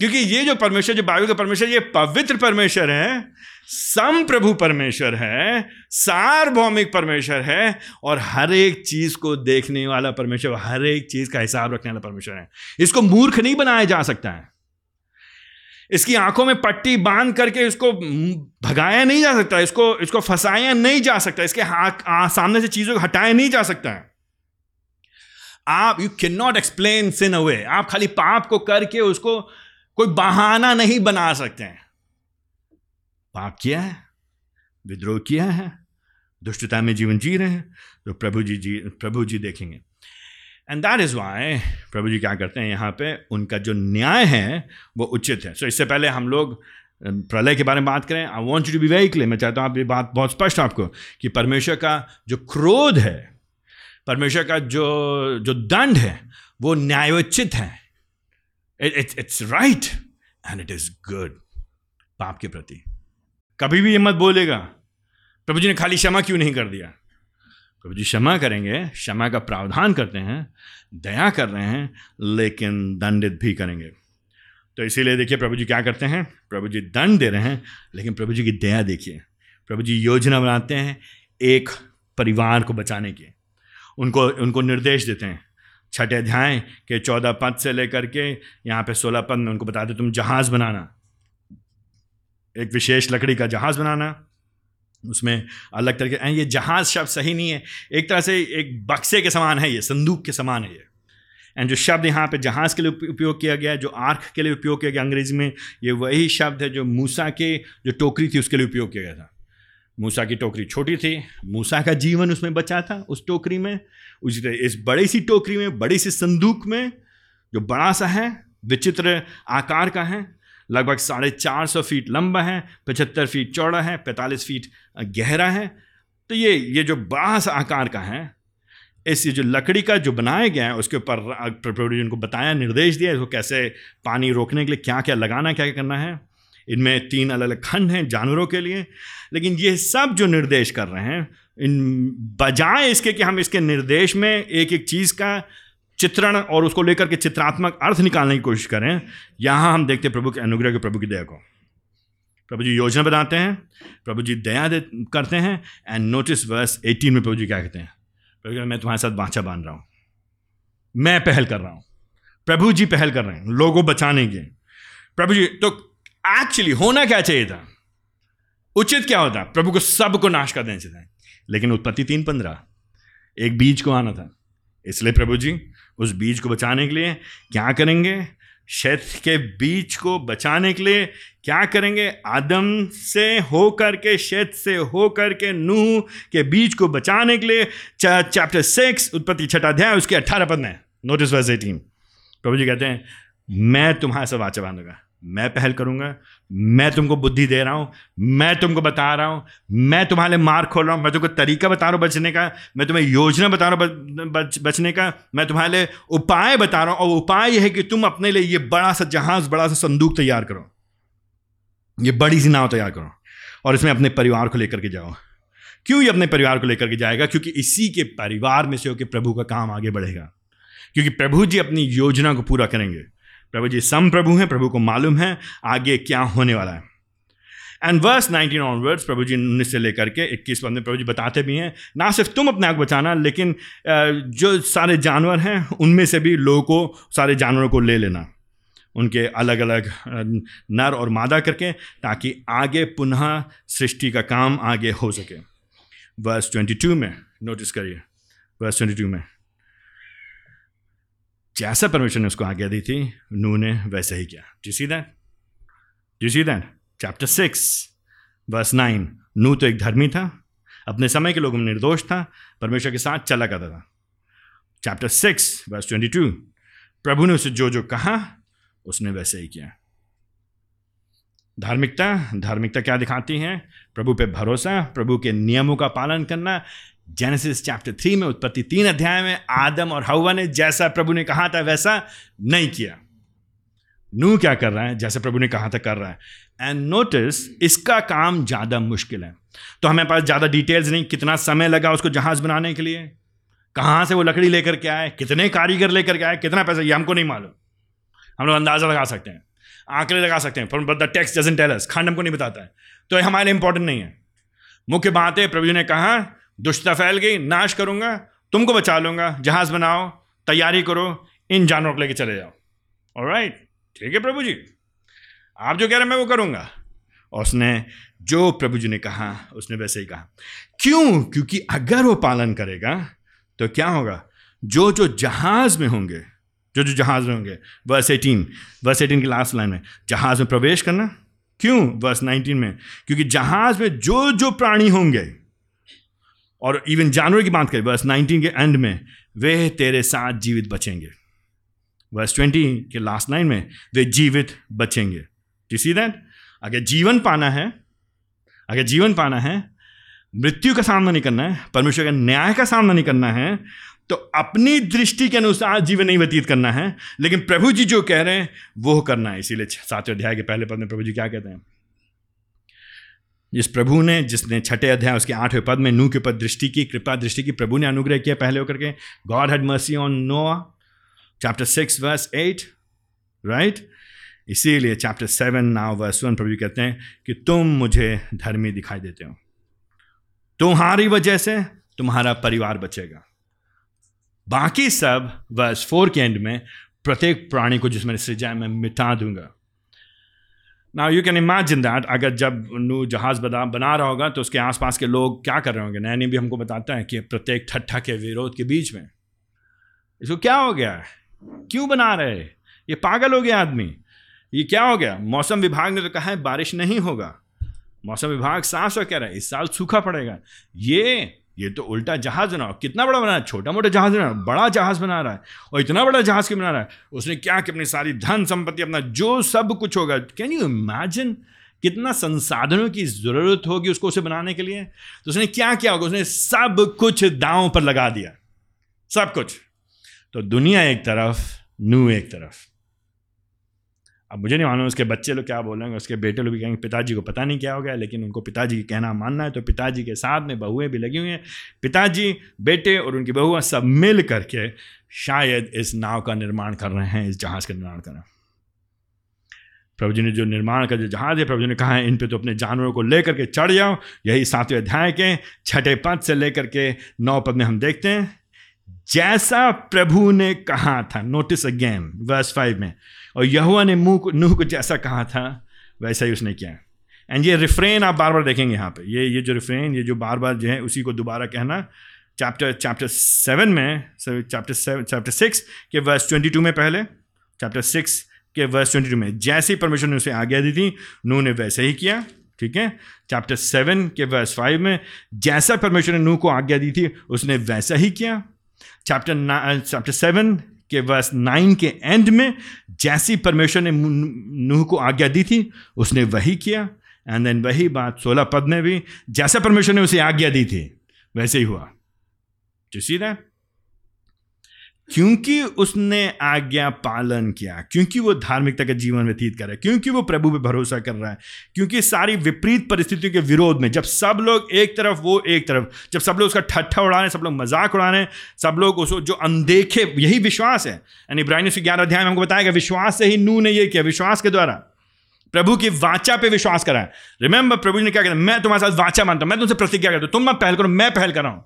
क्योंकि ये जो परमेश्वर, जो बाइबल का परमेश्वर, ये पवित्र परमेश्वर है सम प्रभु परमेश्वर है, सार्वभौमिक परमेश्वर है, और हर एक चीज़ को देखने वाला परमेश्वर, हर एक चीज़ का हिसाब रखने वाला परमेश्वर है। इसको मूर्ख नहीं बनाया जा सकता है। इसकी आँखों में पट्टी बाँध करके इसको भगाया नहीं जा सकता, इसको इसको फंसाया नहीं जा सकता, इसके हाथ सामने से चीज़ों को हटाया नहीं जा सकता है। आप you can not explain sin away आप खाली पाप को करके उसको कोई बहाना नहीं बना सकते हैं। पाप किया है, विद्रोह किया है, दुष्टता में जीवन जी रहे हैं तो प्रभु जी जी, प्रभु जी देखेंगे। एंड दैट इज़ वाई प्रभु जी क्या करते हैं यहाँ पे? उनका जो न्याय है वो उचित है। सो so, इससे पहले हम लोग प्रलय के बारे में बात करें। I want to be very clear मैं चाहता हूँ आप ये बात बहुत स्पष्ट आपको कि परमेश्वर का जो क्रोध है परमेश्वर का जो जो दंड है वो न्यायोचित है। It's right and it is good पाप के प्रति। कभी भी ये मत बोलेगा। प्रभु जी ने खाली क्षमा क्यों नहीं कर दिया? प्रभु जी क्षमा करेंगे, क्षमा का प्रावधान करते हैं, दया कर रहे हैं, लेकिन दंडित भी करेंगे। तो इसीलिए देखिए प्रभु जी क्या करते हैं, प्रभु जी दंड दे रहे हैं, लेकिन प्रभु जी की दया देखिए। प्रभु जी योजना बनाते हैं एक परिवार को बचाने की। उनको उनको निर्देश देते हैं। छठे अध्याय के चौदह पद से लेकर के यहाँ पे सोलह पद में उनको बताते तुम जहाज़ बनाना। एक विशेष लकड़ी का जहाज़ बनाना। उसमें अलग तरह के ये जहाज़ शब्द सही नहीं है। एक तरह से एक बक्से के समान है ये, संदूक के समान है ये। एंड जो शब्द यहाँ पे जहाज़ के लिए उपयोग किया गया है जो आर्क के लिए उपयोग किया गया अंग्रेज़ी में, ये वही शब्द है जो मूसा के, जो टोकरी थी उसके लिए उपयोग किया गया था। मूसा की टोकरी छोटी थी, मूसा का जीवन उसमें बचा था उस टोकरी में। उसी तरह इस बड़ी सी टोकरी में, बड़ी सी संदूक में, जो बड़ा सा है, विचित्र आकार का है लगभग साढ़े चार सौ फीट लंबा है, पचहत्तर फीट चौड़ा है, पैंतालीस फीट गहरा है। तो ये ये जो बड़ा सा आकार का है, इस जो लकड़ी का जो बनाया गया है, उसके ऊपर प्रभु जी उनको बताया, निर्देश दिया, इसको कैसे पानी रोकने के लिए क्या क्या लगाना क्या क्या करना है। इनमें तीन अलग अलग खंड हैं जानवरों के लिए, लेकिन ये सब जो निर्देश कर रहे हैं, इन बजाय इसके कि हम इसके निर्देश में एक एक चीज़ का चित्रण और उसको लेकर के चित्रात्मक अर्थ निकालने की कोशिश करें, यहाँ हम देखते हैं प्रभु के अनुग्रह के प्रभु की दया को। प्रभु जी योजना बनाते हैं, प्रभु जी दया दे, करते हैं एंड नोटिस वर्स 18 में प्रभु जी क्या कहते हैं? प्रभु जी, मैं तुम्हारे साथ बाछा बाँध रहा हूँ। मैं पहल कर रहा हूँ। प्रभु जी पहल कर रहे हैं, लोगों बचाने के। प्रभु जी तो एक्चुअली होना क्या चाहिए था? उचित क्या होता? प्रभु को सबको नाश कर देना चाहिए लेकिन उत्पत्ति तीन पंद्रह, एक बीज को आना था। इसलिए प्रभु जी उस बीज को बचाने के लिए क्या करेंगे? शेत के बीज को बचाने के लिए क्या करेंगे? आदम से हो करके शेत से हो करके नूह के बीज को बचाने के लिए चैप्टर सिक्स उत्पत्ति छठा अध्याय, उसके अट्ठारह पद में। नोटिस वर्स एटीन प्रभु जी कहते हैं, मैं तुम्हारा सब आचा बांधूँगा। मैं पहल करूँगा मैं तुमको बुद्धि दे रहा हूँ मैं तुमको बता रहा हूँ मैं तुम्हारे मार्ग खोल रहा हूँ मैं तुमको तरीका बता रहा हूँ बचने का मैं तुम्हें योजना बता रहा हूँ बच, बचने का मैं तुम्हारे उपाय बता रहा हूँ और उपाय यह है कि तुम अपने लिए ये बड़ा सा जहाज़ बड़ा सा संदूक तैयार करो। ये बड़ी सी नाव तैयार करो और इसमें अपने परिवार को लेकर के जाओ। क्यों ये अपने परिवार को लेकर के जाएगा? क्योंकि इसी के परिवार में से होकर प्रभु का काम आगे बढ़ेगा। क्योंकि प्रभु जी अपनी योजना को पूरा करेंगे। प्रभु जी, सम प्रभु हैं, प्रभु को मालूम है, आगे क्या होने वाला है? एंड वर्स नाइनटीन ऑनवर्ड्स प्रभु जी उन्नीस से लेकर के इक्कीस पद में प्रभु जी बताते भी हैं, ना सिर्फ़ तुम अपने आप बचाना, लेकिन जो सारे जानवर हैं, उनमें से भी लोगों को, सारे जानवरों को ले लेना। उनके अलग अलग नर और मादा करके, ताकि आगे पुनः सृष्टि का काम आगे हो सके। वर्स ट्वेंटी टू में नोटिस करिए वर्स ट्वेंटी टू में जैसा परमिशन ने उसको आज्ञा दी थी नू ने वैसे ही किया। जी see that ji see that chapter six verse nine नू तो एक धर्मी था, अपने समय के लोगों में निर्दोष था, परमेश्वर के साथ चला करता था। Chapter six verse twenty two प्रभु ने उसे जो जो कहा, उसने वैसे ही किया। धार्मिकता धार्मिकता क्या दिखाती है? प्रभु पे भरोसा, प्रभु के नियमों का पालन करना जेनेसिस चैप्टर थ्री में, उत्पत्ति तीन अध्याय में, आदम और हवा ने जैसा प्रभु ने कहा था, वैसा नहीं किया। नू क्या कर रहा है? जैसे प्रभु ने कहा था, कर रहा है। एंड नोटिस इसका काम ज़्यादा मुश्किल है। तो हमें पास ज़्यादा डिटेल्स नहीं, कितना समय लगा उसको जहाज़ बनाने के लिए? कहाँ से वो लकड़ी लेकर के आए? कितने कारीगर लेकर के आए? कितना पैसा? ये हमको नहीं मालूम। हम लोग अंदाज़ा लगा सकते हैं, आंकड़े लगा सकते हैं but the text doesn't tell us खंड हमको नहीं बताता है। तो ये हमारे लिए इंपॉर्टेंट नहीं है। मुख्य बात है प्रभु ने कहा दुष्टता फैल गई, नाश करूँगा, तुमको बचा लूँगा, जहाज़ बनाओ, तैयारी करो, इन जानवरों को लेके चले जाओ। और राइट ठीक है प्रभु जी। आप जो कह रहे हैं, मैं वो करूँगा। और उसने जो प्रभु जी ने कहा, उसने वैसे ही कहा, क्यों? क्योंकि अगर वो पालन करेगा तो क्या होगा? जो जो जहाज़ में होंगे, जो जो जहाज़ में होंगे वर्स एटीन वर्स एटीन की लास्ट लाइन में, जहाज़ में प्रवेश करना? क्यों? वर्स नाइनटीन में, क्योंकि जहाज़ में जो जो प्राणी होंगे और इवन जानवर की बात करें वर्स नाइनटीन के एंड में, वे तेरे साथ जीवित बचेंगे। वर्स ट्वेंटी के लास्ट लाइन में, वे जीवित बचेंगे। यू सी दैट अगर जीवन पाना है, अगर जीवन पाना है, मृत्यु का सामना नहीं करना है, परमेश्वर का न्याय का सामना नहीं करना है तो अपनी दृष्टि के अनुसार जीवन नहीं व्यतीत करना है। लेकिन प्रभु जी जो कह रहे हैं, वो करना है। इसीलिए सातवें अध्याय के पहले पद में प्रभु जी क्या कहते हैं? जिस प्रभु ने, जिसने छठे अध्याय, उसके आठवें पद में नू के ऊपर दृष्टि की, कृपा दृष्टि की, प्रभु ने अनुग्रह किया पहले होकर के God had mercy on Noah chapter six verse eight right इसीलिए चैप्टर सेवन नाव वर्स वन प्रभु कहते हैं कि तुम मुझे धर्मी दिखाई देते हो। तुम्हारी वजह से तुम्हारा परिवार बचेगा। बाकी सब वर्स फोर के एंड में, प्रत्येक प्राणी को जिस मैंने सृजा मैं मिटा दूँगा। ना यू कैन इमेजिन दैट अगर जब नू जहाज़ बना बना रहा होगा तो उसके आसपास के लोग क्या कर रहे होंगे? नैनी भी हमको बताता है कि प्रत्येक ठट्ठा के विरोध के बीच में। इसको क्या हो गया है? क्यों बना रहे ये पागल हो गया आदमी। ये क्या हो गया? मौसम विभाग ने तो कहा है, बारिश नहीं होगा। मौसम विभाग साफ़ साफ़ कह रहा है, इस साल सूखा पड़ेगा। ये ये तो उल्टा जहाज़ बना कितना बड़ा बना रहा है? छोटा मोटा जहाज़ बना बड़ा जहाज़ बना रहा है, और इतना बड़ा जहाज़ क्यों बना रहा है? उसने क्या कि अपनी सारी धन संपत्ति, अपना जो सब कुछ होगा कैन यू इमेजिन कितना संसाधनों की ज़रूरत होगी उसको उसे बनाने के लिए? तो उसने क्या किया होगा? उसने सब कुछ दांव पर लगा दिया। सब कुछ। तो दुनिया एक तरफ़, नू एक तरफ़। अब मुझे नहीं मालूम, उसके बच्चे लोग क्या बोलेंगे उसके बेटे लोग भी कहेंगे, पिताजी को पता नहीं क्या हो गया, लेकिन उनको पिताजी की कहना मानना है तो पिताजी के साथ में बहुएँ भी लगी हुई हैं। पिताजी, बेटे और उनकी बहुआ सब मिल करके शायद इस नाव का निर्माण कर रहे हैं, इस जहाज़ का निर्माण कर रहे हैं। प्रभु जी ने जो निर्माण का जो जहाज़ है, प्रभु जी ने कहा है, इन पे तो अपने जानवरों को लेकर के चढ़ जाओ। यही सातवें अध्याय के छठे पद से लेकर के नौ पद में हम देखते हैं। जैसा प्रभु ने कहा था, नोटिस अगेन वर्स फाइव में और यहुआ ने मुँह नूह को जैसा कहा था, वैसा ही उसने किया। एंड ये रिफ्रेन आप बार बार देखेंगे यहाँ पे। ये ये जो रिफ्रेन ये जो बार बार जो है, उसी को दोबारा कहना। चैप्टर चैप्टर सेवन में चैप्टर सेवन चैप्टर सिक्स के वर्स ट्वेंटी टू में पहले चैप्टर सिक्स के वर्स ट्वेंटी टू में। जैसे ही परमेश्वर ने उसे आज्ञा दी थी, नूह ने वैसे ही किया, ठीक है? चैप्टर सेवन के वर्स फाइव में, जैसा परमेश्वर ने नूह को आज्ञा दी थी, उसने वैसा ही किया। चैप्टर चैप्टर सेवन के वर्ष नाइन के एंड में, जैसी परमेश्वर ने नूह को आज्ञा दी थी, उसने वही किया। एंड देन वही बात सोलह पद में भी, जैसे परमेश्वर ने उसे आज्ञा दी थी, वैसे ही हुआ। टू सी दैट क्योंकि उसने आज्ञा पालन किया, क्योंकि वो धार्मिकता का जीवन व्यतीत कर रहा है, क्योंकि वो प्रभु पे भरोसा कर रहा है, क्योंकि सारी विपरीत परिस्थितियों के विरोध में जब सब लोग एक तरफ़, वो एक तरफ़, जब सब लोग उसका ठट्ठा उड़ा रहे हैं, सब लोग मज़ाक उड़ा रहे हैं, सब लोग उसको जो अनदेखे, यही विश्वास है। यानी इब्राहिम से ग्यारह अध्याय में हमको बताया गया, विश्वास से ही नू ने यह किया, विश्वास के द्वारा। प्रभु की वाचा पे विश्वास करा है। रिमेंबर प्रभु ने क्या कहना मैं तुम्हारे साथ वाचा मानता हूँ, मैं तुमसे प्रतिज्ञा करता हूँ, तुम मैं पहल करो, मैं पहल कर रहा हूँ।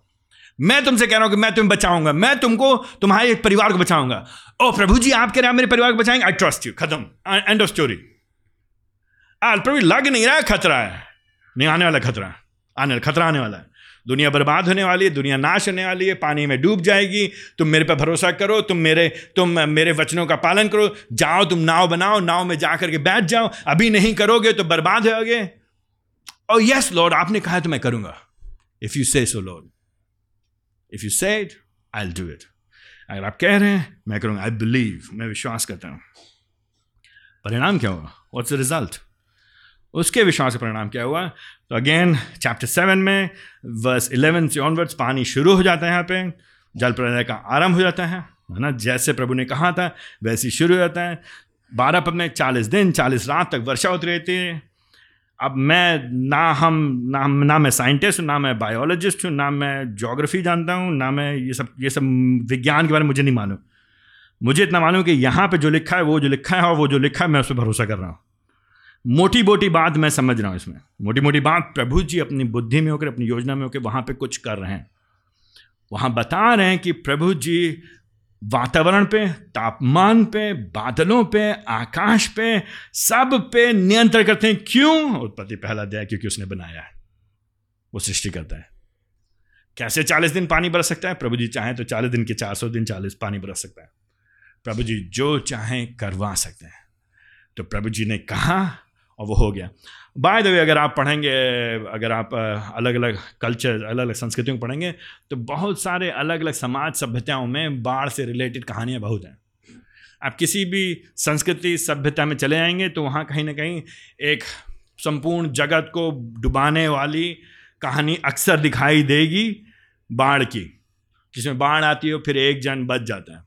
मैं तुमसे कह रहा हूँ कि मैं तुम्हें बचाऊँगा। मैं तुमको, तुम्हारे परिवार को बचाऊँगा। ओ प्रभु जी आप कह रहे हैं मेरे परिवार को बचाएँगे? आई ट्रस्ट यू खत्म। एंड ऑफ़ स्टोरी आज प्रभु लग नहीं रहा है खतरा है। नहीं, आने वाला खतरा आने वाला, खतरा आने वाला है। दुनिया बर्बाद होने वाली है, दुनिया नाश होने वाली है, पानी में डूब जाएगी। तुम मेरे पर भरोसा करो, तुम मेरे तुम मेरे वचनों का पालन करो। जाओ, तुम नाव बनाओ, नाव में जा करके बैठ जाओ। अभी नहीं करोगे तो बर्बाद होगे। और यस लॉर्ड आपने कहा तो मैं करूँगा। If you say so lord if you say it I do it अगर आप कह रहे हैं, मैं करूँगा। आई बिलीव मैं विश्वास करता हूँ। परिणाम क्या होगा व्हाट्स द रिज़ल्ट उसके विश्वास का परिणाम क्या हुआ? तो अगेन चैप्टर सेवन में वर्स इलेवन से ऑनवर्ड्स पानी शुरू हो जाता है यहाँ पे। जल प्रलय का आरंभ हो जाता है है ना? जैसे प्रभु ने कहा था, वैसे ही शुरू हो जाता है। बारह पद में चालीस दिन, चालीस रात तक वर्षा होती रहती है। अब मैं ना हम, ना ना मैं साइंटिस्ट हूँ, ना मैं बायोलॉजिस्ट हूँ, ना मैं जोग्राफी जानता हूँ, ना मैं ये सब ये सब विज्ञान के बारे में मुझे नहीं मालूम। मुझे इतना मालूम कि यहाँ पे जो लिखा है, वो जो लिखा है और वो जो लिखा है, मैं उस पर भरोसा कर रहा हूँ। मोटी मोटी बात मैं समझ रहा हूँ इसमें। मोटी मोटी बात प्रभु जी अपनी बुद्धि में होकर, अपनी योजना में होकर वहाँ पर कुछ कर रहे हैं। वहाँ बता रहे हैं कि प्रभु जी वातावरण पे, तापमान पे, बादलों पे, आकाश पे, सब पे नियंत्रण करते हैं। क्यों? उत्पत्ति पहला दिया क्योंकि उसने बनाया है। वो सृष्टि करता है। कैसे चालीस दिन पानी बरस सकता है? प्रभु जी चाहें तो चालीस दिन के चार सौ दिन चालीस पानी बरस सकता है। प्रभु जी जो चाहें करवा सकते हैं। तो प्रभु जी ने कहा और वो हो गया। बाय द वे अगर आप पढ़ेंगे, अगर आप अलग अलग कल्चर अलग अलग संस्कृतियों को पढ़ेंगे तो बहुत सारे अलग अलग समाज सभ्यताओं में बाढ़ से रिलेटेड कहानियाँ बहुत हैं। आप किसी भी संस्कृति सभ्यता में चले जाएँगे तो वहाँ कहीं ना कहीं एक संपूर्ण जगत को डुबाने वाली कहानी अक्सर दिखाई देगी बाढ़ की। जिसमें बाढ़ आती है फिर एक जन बच जाता है।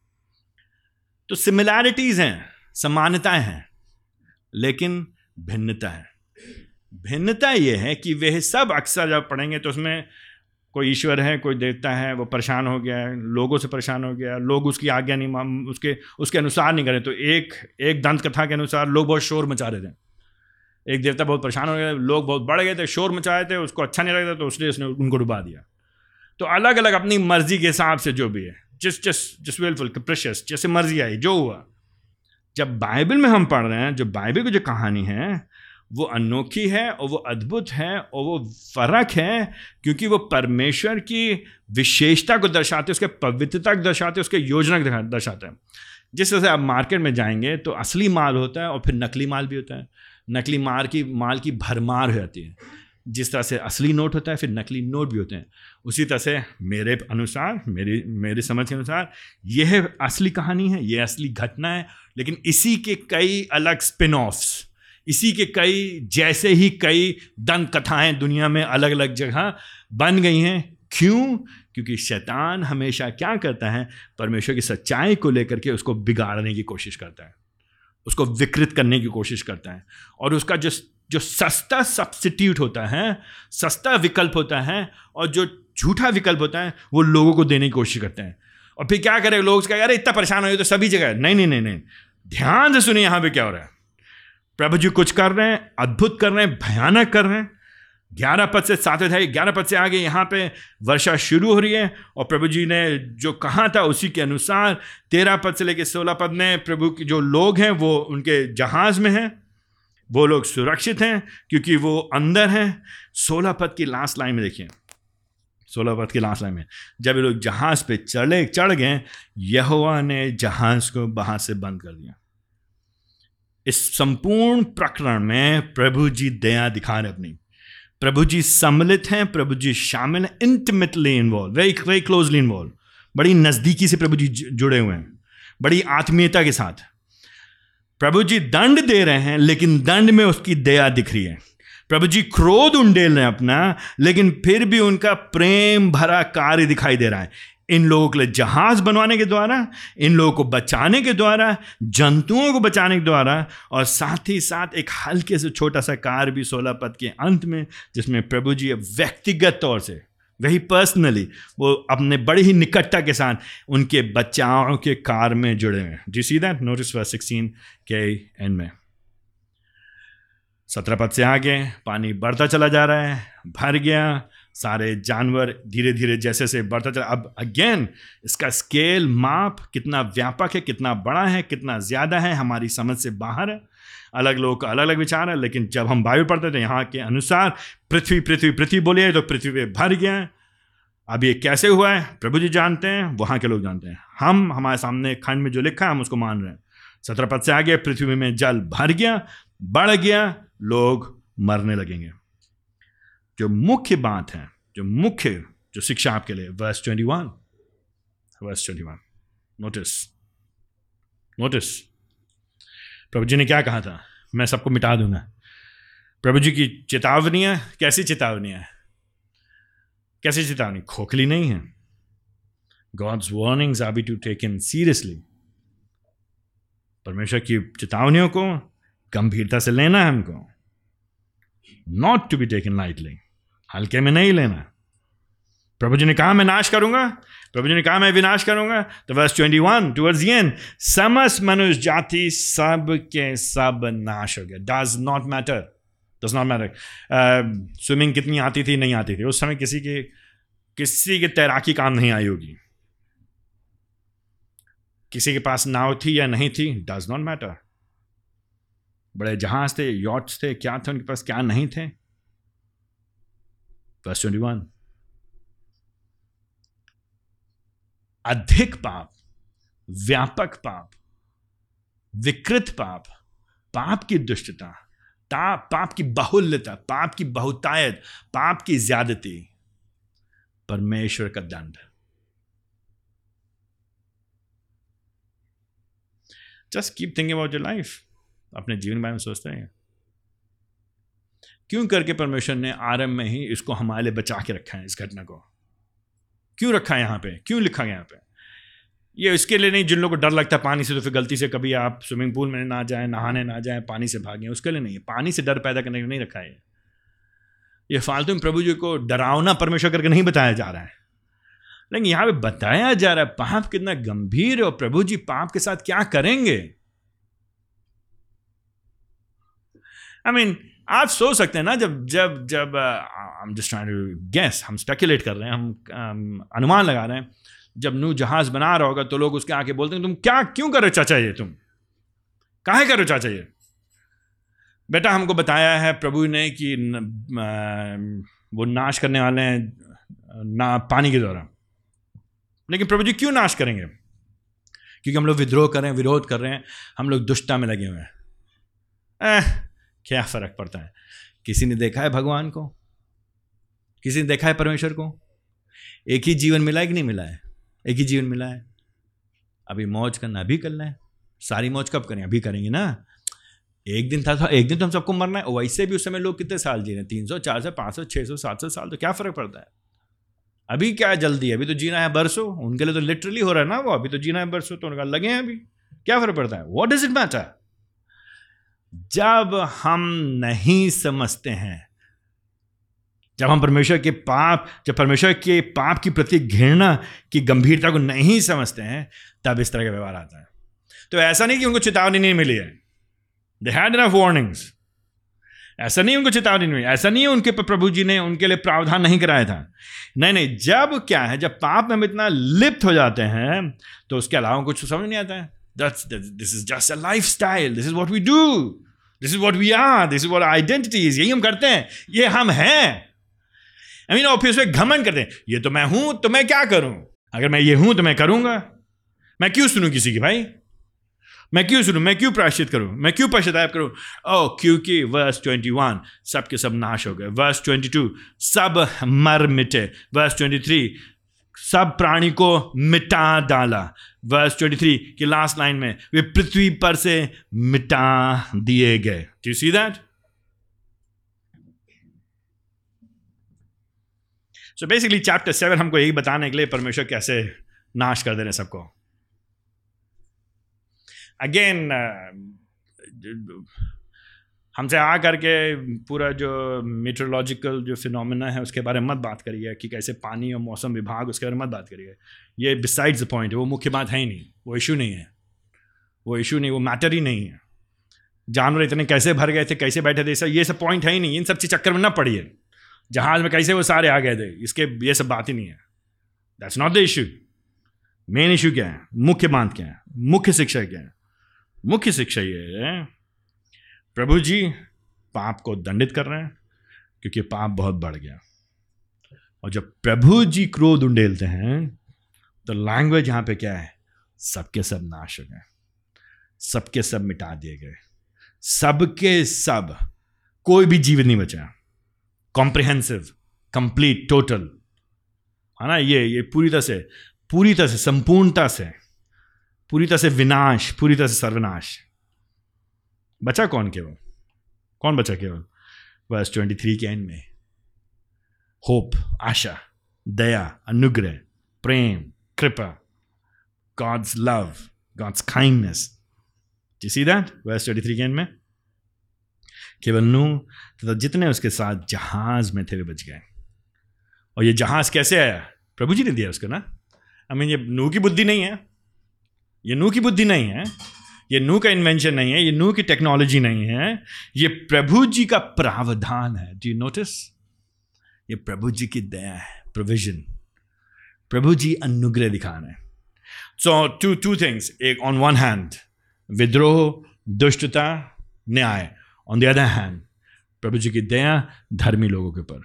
तो सिमिलैरिटीज़ हैं, समानताएँ हैं, लेकिन भिन्नता है। भिन्नता ये है कि वह सब अक्सर जब पढ़ेंगे तो उसमें कोई ईश्वर है, कोई देवता है, वो परेशान हो गया है, लोगों से परेशान हो गया लोग उसकी आज्ञा नहीं उसके उसके अनुसार नहीं करें। तो एक एक दंत कथा के अनुसार लोग बहुत शोर मचा रहे थे। एक देवता बहुत परेशान हो गया, लोग बहुत बढ़ गए थे, शोर मचा रहे थे, उसको अच्छा नहीं लगता तो उसने उसने उनको डुबा दिया। तो अलग अलग अपनी मर्ज़ी के हिसाब से जो भी है, जिस जिस जिस विलफुल प्रेशस जैसे मर्ज़ी आई, जो हुआ। जब बाइबल में हम पढ़ रहे हैं, जो बाइबल की जो कहानी है वो अनोखी है और वो अद्भुत है और वो फ़र्क है क्योंकि वो परमेश्वर की विशेषता को दर्शाते उसके पवित्रता को दर्शाते उसके योजना को दर्शाते हैं। जिस तरह से आप मार्केट में जाएँगे तो असली माल होता है और फिर नकली माल भी होता है। नकली माल की माल की भरमार हो जाती है। जिस तरह से असली नोट होता है, फिर नकली नोट भी होते हैं। उसी तरह से मेरे अनुसार, मेरी मेरी समझ के अनुसार यह असली कहानी है, यह असली घटना है, लेकिन इसी के कई अलग स्पिन ऑफ्स इसी के कई, जैसे ही कई दंग कथाएँ दुनिया में अलग अलग जगह बन गई हैं। क्यों? क्योंकि शैतान हमेशा क्या करता है? परमेश्वर की सच्चाई को लेकर के उसको बिगाड़ने की कोशिश करता है। उसको विकृत करने की कोशिश करता है। और उसका जो जो सस्ता सब्सिट्यूट होता है, सस्ता विकल्प होता है और जो झूठा विकल्प होता है, वो लोगों को देने की कोशिश करते हैं। और फिर क्या करें लोग? उसका, अरे, इतना परेशान हो तो सभी जगह नहीं नहीं नहीं नहीं। ध्यान से सुनिए यहाँ पे क्या हो रहा है। प्रभु जी कुछ कर रहे हैं, अद्भुत कर रहे हैं, भयानक कर रहे हैं। ग्यारह पद से सात अध्याय ग्यारह पद से आगे यहाँ पे वर्षा शुरू हो रही है और प्रभु जी ने जो कहा था उसी के अनुसार तेरह पद से लेकर सोलह पद में प्रभु के जो लोग हैं, वो उनके जहाज़ में हैं। वो लोग सुरक्षित हैं क्योंकि वो अंदर हैं। सोलह पद की लास्ट लाइन में देखिए। सोलह पद की लास्ट लाइन में, जब ये लोग जहाज़ पे चढ़े, चढ़ गए, यहोवा ने जहाज़ को बाहर से बंद कर दिया। इस संपूर्ण प्रकरण में प्रभु जी दया दिखा रहे अपनी। प्रभु जी सम्मिलित हैं, प्रभु जी शामिल हैं intimately involve very very closely involve बड़ी नज़दीकी से प्रभु जी, जुड़े हुए हैं, बड़ी आत्मीयता के साथ। प्रभु जी दंड दे रहे हैं, लेकिन दंड में उसकी दया दिख रही है। प्रभु जी क्रोध उंडेल रहे हैं अपना, लेकिन फिर भी उनका प्रेम भरा कार्य दिखाई दे रहा है। इन लोगों के लिए जहाज़ बनवाने के द्वारा, इन लोगों को बचाने के द्वारा, जंतुओं को बचाने के द्वारा, और साथ ही साथ एक हल्के से छोटा सा कार भी सोलह पद के अंत में, जिसमें प्रभु जी व्यक्तिगत तौर से, वही पर्सनली वो अपने बड़े ही निकटता के साथ उनके बच्चाओं के कार में जुड़े हुए जी सीधा नोटिस वर्स सिक्सटीन के एंड में। सत्रह पद से आगे, पानी बढ़ता चला जा रहा है, भर गया सारे जानवर धीरे धीरे जैसे से बढ़ता चला। अब अगेन इसका स्केल माप कितना व्यापक है, कितना बड़ा है, कितना ज़्यादा है, हमारी समझ से बाहर है। अलग लोगों का अलग अलग विचार है, लेकिन जब हम वायु पढ़ते थे यहाँ के अनुसार पृथ्वी पृथ्वी पृथ्वी बोलिए तो पृथ्वी पे भर गया है। अब ये कैसे हुआ है? प्रभु जी जानते हैं, वहाँ के लोग जानते हैं। हम, हमारे सामने खंड में जो लिखा है, हम उसको मान रहे हैं। सत्रह पद से आगे, पृथ्वी में जल भर गया, बढ़ गया, लोग मरने लगेंगे। जो मुख्य बात है जो मुख्य, जो शिक्षा आपके लिए verse twenty one verse twenty one notice notice प्रभु जी ने क्या कहा था? मैं सबको मिटा दूँगा। प्रभु जी की चेतावनियाँ कैसी चेतावनियाँ कैसी चेतावनी? खोखली नहीं है। God's warnings are be to taken seriously परमेश्वर की चेतावनियों को गंभीरता से लेना है हमको। Not to be taken lightly हल्के में नहीं लेना। प्रभु जी ने कहा, मैं नाश करूँगा। प्रभु जी ने कहा, मैं विनाश करूँगा। तो verse twenty one towards end समस्त मनुष्य जाति सब के सब नाश हो गया। Does not matter does not matter swimming कितनी आती थी, नहीं आती थी। उस समय किसी की किसी की तैराकी काम नहीं आई होगी। किसी के पास नाव थी या नहीं थी डज नॉट मैटर बड़े जहाज़ थे यॉट्स थे, क्या थे उनके पास, क्या नहीं थे? ट्वेंटी वन अधिक पाप, व्यापक पाप, विकृत पाप पाप की दुष्टता पाप की बहुल्यता, पाप की बहुतायत, पाप की ज्यादती, परमेश्वर का दंड। Just keep thinking about your life अपने जीवन के बारे में सोचते हैं क्यों करके परमेश्वर ने आरंभ में ही इसको हमारे लिए बचा के रखा है इस घटना को? क्यों रखा है यहाँ पे? क्यों लिखा गया यहाँ पे? ये इसके लिए नहीं जिन लोगों को डर लगता है पानी से तो फिर गलती से कभी आप स्विमिंग पूल में ना जाए नहाने ना जाए पानी से भागें उसके लिए नहीं है पानी से डर पैदा करने के नहीं रखा है ये। फालतू में प्रभु जी को डरावना परमेश्वर करके नहीं बताया जा रहा है। लेकिन यहाँ पे बताया जा रहा है पाप कितना गंभीर है और प्रभु जी पाप के साथ क्या करेंगे? आई I मीन mean, आप सोच सकते हैं ना जब जब जब I am just trying to guess हम स्पेकुलेट कर रहे हैं हम अनुमान लगा रहे हैं जब नू जहाज़ बना रहा होगा तो लोग उसके आके बोलते हैं तुम क्या क्यों करो चाचा ये तुम? काहे करो चाचा ये? बेटा हमको बताया है प्रभु ने कि न, आ, वो नाश करने वाले हैं ना पानी के द्वारा। लेकिन प्रभु जी क्यों नाश करेंगे? क्योंकि हम लोग विद्रोह कर रहे हैं विरोध कर रहे हैं हम लोग दुष्टता में लगे हुए हैं। क्या फ़र्क पड़ता है? किसी ने देखा है भगवान को? किसी ने देखा है परमेश्वर को? एक ही जीवन मिला है कि नहीं मिला है? एक ही जीवन मिला है। अभी मौज करना अभी करना है। सारी मौज कब करें? अभी करेंगे ना? एक दिन था, था एक दिन तो हम सबको मरना है। वैसे भी उस समय लोग कितने साल जी रहे हैं? तीन सौ चार सौ पाँच सौ छः सौ सात सौ साल तो क्या फ़र्क पड़ता है? अभी क्या जल्दी? है अभी तो जीना है बरसों। उनके लिए तो लिटरली हो रहा है ना वो। अभी तो जीना है बरसों तो उनका लगे हैं अभी। क्या फ़र्क पड़ता है? वॉट डज इट मैटर जब हम नहीं समझते हैं, जब हम परमेश्वर के पाप, जब परमेश्वर के पाप की प्रति घृणा की गंभीरता को नहीं समझते हैं, तब इस तरह का व्यवहार आता है। तो ऐसा नहीं कि उनको चेतावनी नहीं मिली है। दे हैड इनफ वार्निंग्स ऐसा नहीं उनको चेतावनी नहीं ऐसा नहीं है उनके प्रभु जी ने उनके लिए प्रावधान नहीं कराया था। नहीं नहीं, जब क्या है, जब पाप में हम इतना लिप्त हो जाते हैं तो उसके अलावा कुछ समझ नहीं आता है। This is just a lifestyle this is what we do this is what we are this is what identities यही हम करते हैं। ये हम हैं। आई मीन फिर उसमें घमन करते हैं। ये तो मैं हूँ तो मैं क्या करूँ? अगर मैं ये हूँ तो मैं करूँगा। मैं क्यों सुनूं किसी की, भाई? मैं क्यों सुनूं? मैं क्यों प्रायश्चित करूँ? मैं क्यों पश्चाताप करूँ? ओ क्योंकि वर्स ट्वेंटी वन सब के सब नाश हो गए। वर्स ट्वेंटी टू सब मर मिटे। वर्स ट्वेंटी थ्री सब प्राणी को मिटा डाला। वर्स ट्वेंटी थ्री की लास्ट लाइन में, वे पृथ्वी पर से मिटा दिए गए। Do see that so basically chapter seven हमको यही बताने के लिए परमेश्वर कैसे नाश कर दे रहे सबको अगेन हमसे आ करके पूरा जो मीटरोलॉजिकल जो फिनोमिना है, उसके बारे में मत बात करिए, कि कैसे पानी और मौसम विभाग उसके बारे में मत बात करिए। ये बिसाइड्स द पॉइंट है वो मुख्य बात है ही नहीं, वो इशू नहीं है। वो इशू नहीं, वो मैटर ही नहीं है। जानवर इतने कैसे भर गए थे, कैसे बैठे थे, ये सब पॉइंट है ही नहीं, इन सब चीज़ चक्कर में ना पड़िए। जहाज़ में कैसे वो सारे आ गए थे, इसके, ये सब बात ही नहीं है। That's not the issue main issue क्या है? मुख्य बात क्या है? मुख्य शिक्षा क्या है? मुख्य शिक्षा ये है प्रभु जी, पाप को दंडित कर रहे हैं, क्योंकि पाप बहुत बढ़ गया। और जब प्रभु जी क्रोध उंडेलते हैं तो लैंग्वेज यहाँ पे क्या है? सबके सब नाश हो गए, सबके सब मिटा दिए गए, सबके सब, कोई भी जीवित नहीं बचा। कॉम्प्रिहेंसिव कंप्लीट टोटल है ना? ये ये पूरी तरह से, पूरी तरह से, संपूर्णता से, पूरी तरह से विनाश, पूरी तरह से सर्वनाश। बचा कौन केवल? कौन बचा केवल? वर्स ट्वेंटी थ्री के एंड में। होप, आशा, दया, अनुग्रह, प्रेम, कृपा God's love God's kindness you see that? verse 23 के एंड में। केवल नू तथा जितने उसके साथ जहाज़ में थे, वे बच गए। और ये जहाज़ कैसे आया? प्रभु जी ने दिया उसको ना। आई मीन ये नू की बुद्धि नहीं है। ये नू की बुद्धि नहीं है। ये नू का इन्वेंशन नहीं है, ये नू की टेक्नोलॉजी नहीं है, ये प्रभु जी का प्रावधान है। डू यू नोटिस ये प्रभु जी की दया है प्रोविज़न प्रभु जी अनुग्रह दिखा रहे हैं। सो टू टू थिंग्स एक ऑन वन हैंड विद्रोह, दुष्टता, न्याय। ऑन द अदर हैंड प्रभु जी की दया धर्मी लोगों के ऊपर।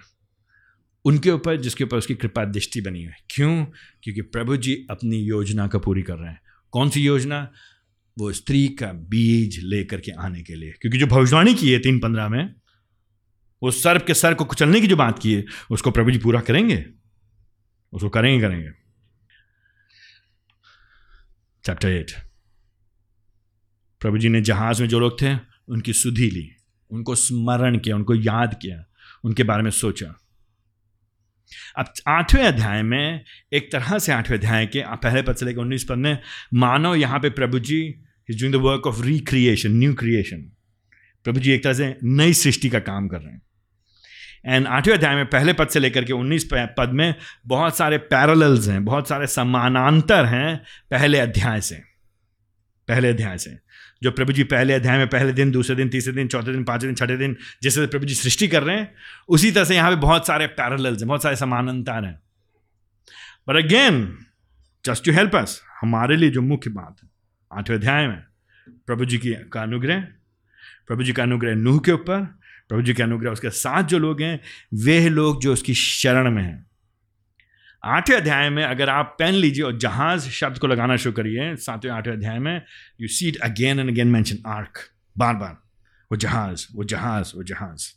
उनके ऊपर, जिसके ऊपर उसकी कृपा दृष्टि बनी है। क्यों? क्योंकि प्रभु जी अपनी योजना का पूरी कर रहे हैं। कौन सी योजना? वो स्त्री का बीज लेकर के आने के लिए। क्योंकि जो भविष्यवाणी की है तीन पंद्रह में, वो सर्प के सर को कुचलने की जो बात की है, उसको प्रभु जी पूरा करेंगे। उसको करेंगे करेंगे। चैप्टर एट प्रभु जी ने जहाज़ में जो लोग थे, उनकी सुधि ली, उनको स्मरण किया, उनको याद किया, उनके बारे में सोचा। अब आठवें अध्याय में एक तरह से आठवें अध्याय के पहले पद से लेकर उन्नीस पद में मानो यहाँ पे प्रभु जी is doing the work of recreation new creation प्रभु जी एक तरह से नई सृष्टि का काम कर रहे हैं। एंड आठवें अध्याय में पहले पद से लेकर के उन्नीस पद में बहुत सारे पैरल्स हैं, बहुत सारे समानांतर हैं पहले अध्याय से। पहले अध्याय से। जो प्रभु जी पहले अध्याय में पहले दिन, दूसरे दिन, तीसरे दिन, चौथे दिन, पाँचवें दिन, छठे दिन, जैसे प्रभु जी सृष्टि कर रहे हैं, उसी तरह से यहाँ पे बहुत सारे पैरल्स हैं, बहुत सारे समानांतर हैं। But again just to help us हमारे लिए जो मुख्य बात है, आठवें अध्याय में, प्रभु जी की का अनुग्रह, प्रभु जी का अनुग्रह नूह के ऊपर, प्रभु जी के अनुग्रह उसके साथ जो लोग हैं, वे लोग जो उसकी शरण में हैं। आठवें अध्याय में अगर आप पेन लीजिए और जहाज़ शब्द को लगाना शुरू करिए, सातवें, आठवें अध्याय में you see it again and again mention ark बार बार। वो जहाज़ वो जहाज़ वो जहाज़।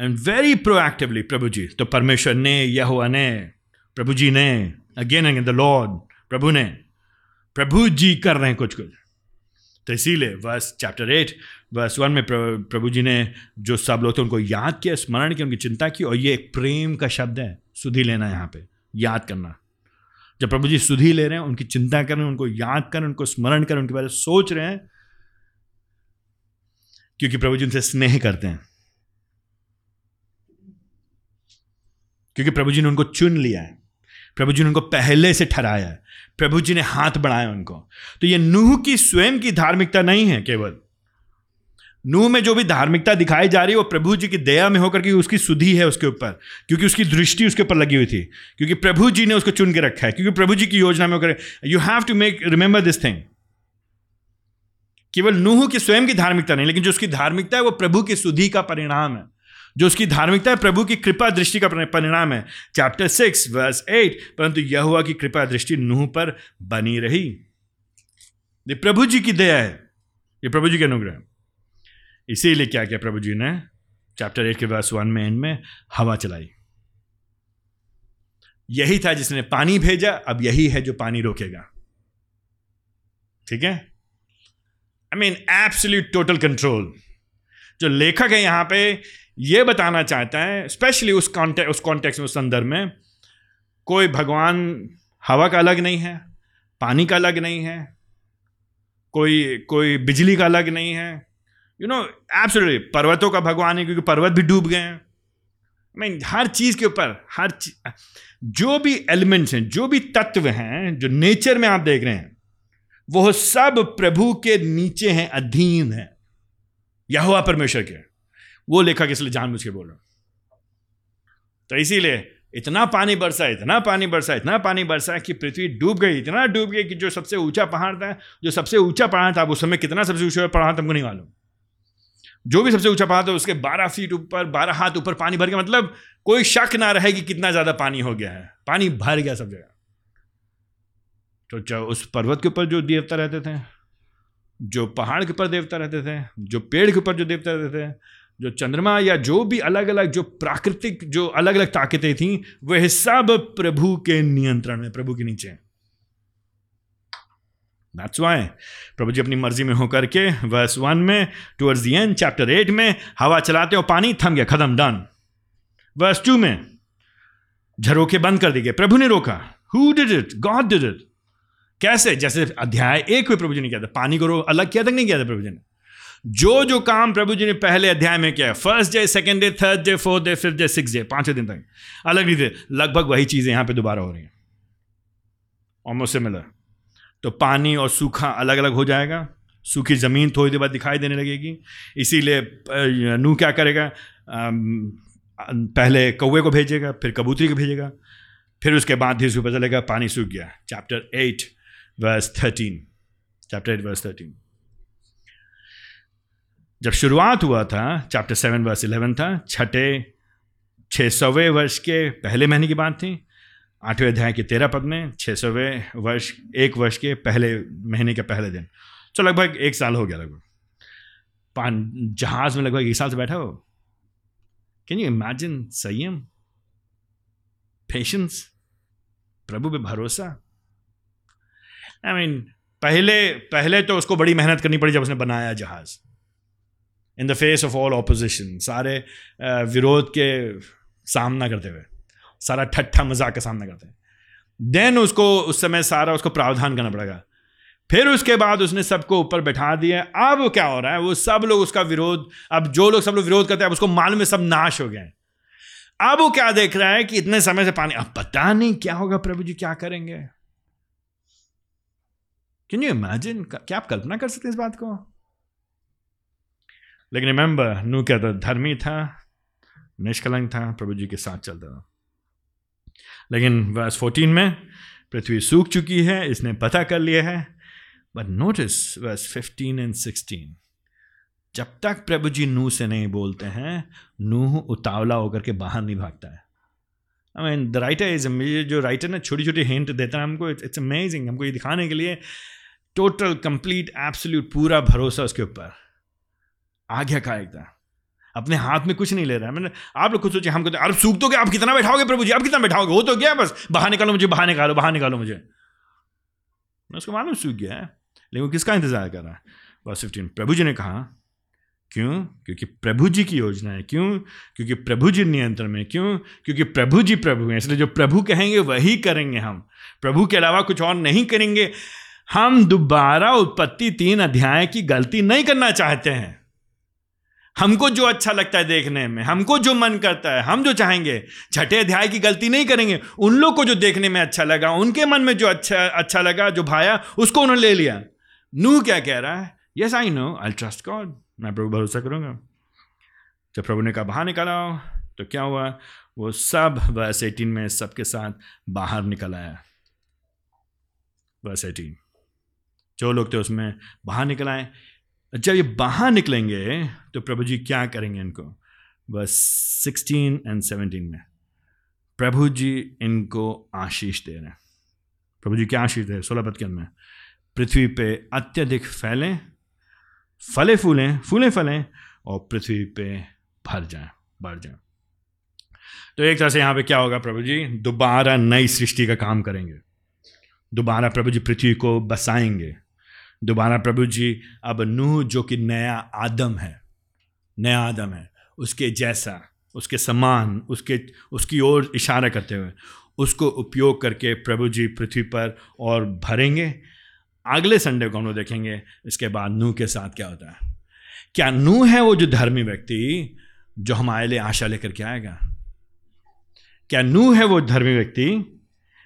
एंड वेरी प्रोएक्टिवली प्रभु जी तो परमेश्वर ने यह ने प्रभु जी ने अगेन अगेन द लॉर्ड प्रभु ने प्रभु जी कर रहे हैं कुछ कुछ तो इसीलिए verse chapter eight verse one में प्रभु जी ने जो सब लोग थे उनको याद किया, स्मरण किया, उनकी चिंता की, और ये एक प्रेम का शब्द है। सुधी लेना यहाँ पे, याद करना। जब प्रभु जी सुधी ले रहे हैं, उनकी चिंता कर रहे हैं, उनको याद कर उनको स्मरण कर उनके बारे में सोच रहे हैं, क्योंकि प्रभु जी उनसे स्नेह करते हैं। क्योंकि प्रभु जी ने उनको चुन लिया है। प्रभु जी ने उनको पहले से ठहराया है। प्रभु जी ने हाथ बढ़ाया उनको। तो ये नूह की स्वयं की धार्मिकता नहीं है केवल। नूह में जो भी धार्मिकता दिखाई जा रही है, वो प्रभु जी की दया में होकर के उसकी सुधि है उसके ऊपर, क्योंकि उसकी दृष्टि उसके ऊपर लगी हुई थी, क्योंकि प्रभु जी ने उसको चुन के रखा है, क्योंकि प्रभु जी की योजना में होकर you have to make remember this thing केवल नूह की स्वयं की धार्मिकता नहीं, लेकिन जो उसकी धार्मिकता है, वो प्रभु की सुधि का परिणाम है। जो उसकी धार्मिकता है, प्रभु की कृपा दृष्टि का परिणाम है। चैप्टर सिक्स वर्स एट परंतु यह हुआ कि कृपा दृष्टि नूह पर बनी रही। ये प्रभु जी की दया है। ये प्रभु जी के अनुग्रह। इसीलिए क्या किया प्रभु जी ने? चैप्टर एट के वर्स वन में एंड में, हवा चलाई। यही था जिसने पानी भेजा, अब यही है जो पानी रोकेगा। ठीक है? I mean absolute total control जो लेखक है यहाँ पे, ये बताना चाहता है स्पेशली उस कॉन्टेक्ट उस कॉन्टेक्स्ट में, उस संदर्भ में, कोई भगवान हवा का अलग नहीं है, पानी का अलग नहीं है, कोई कोई बिजली का अलग नहीं है यू नो एब्सोल्युटली पर्वतों का भगवान है क्योंकि पर्वत भी डूब गए हैं। मीन हर चीज़ के ऊपर, हर जो भी एलिमेंट्स हैं, जो भी तत्व हैं, जो नेचर में आप देख रहे हैं, वो सब प्रभु के नीचे हैं, अधीन है। यह परमेश्वर के। वो लेखक इसलिए जानबूझ के बोल रहा तो इसीलिए इतना पानी बरसा, इतना पानी बरसा, इतना पानी बरसा कि पृथ्वी डूब गई, इतना डूब गई कि जो सबसे ऊँचा पहाड़ था, जो सबसे ऊँचा पहाड़ था उस समय कितना सबसे ऊँचा पहाड़ था हमको नहीं मालूम। जो भी सबसे ऊँचा पहाड़ था, उसके बारह फीट ऊपर, बारह हाथ ऊपर पानी भर गया। मतलब कोई शक ना रहे कि कितना ज़्यादा पानी हो गया है। पानी भर गया सब जगह। तो उस पर्वत के ऊपर जो देवता रहते थे, जो पहाड़ के ऊपर देवता रहते थे, जो पेड़ के ऊपर जो देवता रहते थे, जो चंद्रमा या जो भी अलग अलग जो प्राकृतिक, जो अलग अलग ताकतें थी, वह सब प्रभु के नियंत्रण में, प्रभु के नीचे। दैट्स वाई प्रभु जी अपनी मर्ज़ी में होकर के वर्स वन में towards the end chapter eight में, हवा चलाते और पानी थम गया, खत्म डन वर्स टू में झरोके बंद कर दिए गए, प्रभु ने रोका। Who did it God did it कैसे? जैसे अध्याय एक में प्रभु जी ने किया था, पानी को अलग किया था नहीं किया था प्रभु जी ने? जो जो काम प्रभु जी ने पहले अध्याय में किया first day second day third day fourth day fifth day six day पाँचवें दिन तक। अलग नहीं थे, लगभग वही चीज़ें यहाँ पे दोबारा हो रही हैं। ऑलमोस्ट सिमिलर तो पानी और सूखा अलग अलग हो जाएगा। सूखी ज़मीन थोड़ी देर बाद दिखाई देने लगेगी। इसीलिए नू क्या करेगा? पहले कौए को भेजेगा, फिर कबूतरी को भेजेगा, फिर उसके बाद ही उसको पता चलेगा पानी सूख गया। Chapter eight verse thirteen chapter eight verse thirteen जब शुरुआत हुआ था चैप्टर सेवन वर्स इलेवन था, छठे छः सौवें वर्ष के पहले महीने की बात थी आठवें अध्याय के तेरह पद में छः सौवें वर्ष, एक वर्ष के पहले महीने के पहले दिन। तो लगभग एक साल हो गया लगभग। पान, जहाज़ में लगभग एक साल से बैठा हो। कैन यू इमेजिन संयम? पेशेंस प्रभु पे भरोसा? आई मीन पहले पहले तो उसको बड़ी मेहनत करनी पड़ी जब उसने बनाया जहाज़। In the face of all opposition सारे विरोध के सामना करते हुए। सारा ठट्ठा मज़ाक का सामना करते हैं। देन उसको, उस समय सारा उसको प्रावधान करना पड़ेगा। फिर उसके बाद उसने सबको ऊपर बैठा दिया। अब क्या हो रहा है? वो सब लोग उसका विरोध, अब जो लोग सब लोग विरोध करते हैं उसको मालूम में सब नाश हो गए हैं। अब वो क्या देख रहा है कि इतने समय से पानी, अब पता नहीं क्या होगा प्रभु जी, क्या करेंगे? कैन यू इमेजिन क्या आप कल्पना कर सकते हैं इस बात को? लेकिन रिमेंबर नू क्या था धर्मी था, निष्कलंक था, प्रभु जी के साथ चलता था। लेकिन वर्स फोर्टीन में, पृथ्वी सूख चुकी है, इसने पता कर लिया है। But notice verse fifteen and sixteen जब तक प्रभु जी नूह से नहीं बोलते हैं, नूह उतावला होकर के बाहर नहीं भागता है। I mean the writer is जो राइटर ने छोटी छोटी हिंट देता है हमको इट्स अमेजिंग हमको ये दिखाने के लिए टोटल कंप्लीट एब्सोल्यूट पूरा भरोसा उसके ऊपर। आज्ञाकारिकता अपने हाथ में कुछ नहीं ले रहा है। मैंने, आप लोग खुद सोचिए, हम कहते अरे सूख तो क्या आप कितना बैठाओगे प्रभु जी? आप कितना बैठाओगे? हो तो गया बस। बाहर निकालो मुझे, बाहर निकालो बाहर निकालो मुझे। मैं उसको मालूम सूख गया है। लेकिन किसका इंतज़ार कर रहा है? बस फिफ्टीन प्रभु जी ने कहा, क्यों? क्योंकि प्रभु जी की योजना है। क्यों? क्योंकि प्रभु जी नियंत्रण में क्यों? क्योंकि प्रभु जी प्रभु हैं। इसलिए जो प्रभु कहेंगे, वही करेंगे हम। प्रभु के अलावा कुछ और नहीं करेंगे। हम दोबारा उत्पत्ति तीन अध्याय की गलती नहीं करना चाहते हैं। हमको जो अच्छा लगता है देखने में, हमको जो मन करता है, हम जो चाहेंगे, छठे अध्याय की गलती नहीं करेंगे। उन लोग को जो देखने में अच्छा लगा, उनके मन में जो अच्छा अच्छा लगा, जो भाया, उसको उन्होंने ले लिया। नू क्या कह रहा है? Yes I know I trust God मैं प्रभु भरोसा करूँगा। जब प्रभु ने कहा, बाहर निकाला तो क्या हुआ? वो सब वर्स एटीन में सबके साथ बाहर निकल आया। वर्स एटीन जो लोग थे उसमें बाहर निकल आए। जब ये बाहर निकलेंगे तो प्रभु जी क्या करेंगे इनको? बस सिक्सटीन एंड सेवनटीन में, प्रभु जी इनको आशीष दे रहे हैं। प्रभु जी क्या आशीष दे रहे सोलह पद के अंदर पृथ्वी पे अत्यधिक फैलें, फले फूलें फूलें फलें, और पृथ्वी पे भर जाएँ बढ़ जाएँ। तो एक तरह से यहाँ पे क्या होगा प्रभु जी? दोबारा नई सृष्टि का काम करेंगे। दोबारा प्रभु जी पृथ्वी को बसाएँगे। दोबारा प्रभु जी, अब नूह जो कि नया आदम है, नया आदम है, उसके जैसा, उसके समान, उसके, उसकी ओर इशारा करते हुए, उसको उपयोग करके प्रभु जी पृथ्वी पर और भरेंगे। अगले संडे को हम लोग देखेंगे, इसके बाद नूह के साथ क्या होता है। क्या नूह है वो जो धर्मी व्यक्ति जो हमारे लिए आशा लेकर के आएगा? क्या नूह है वो धर्मी व्यक्ति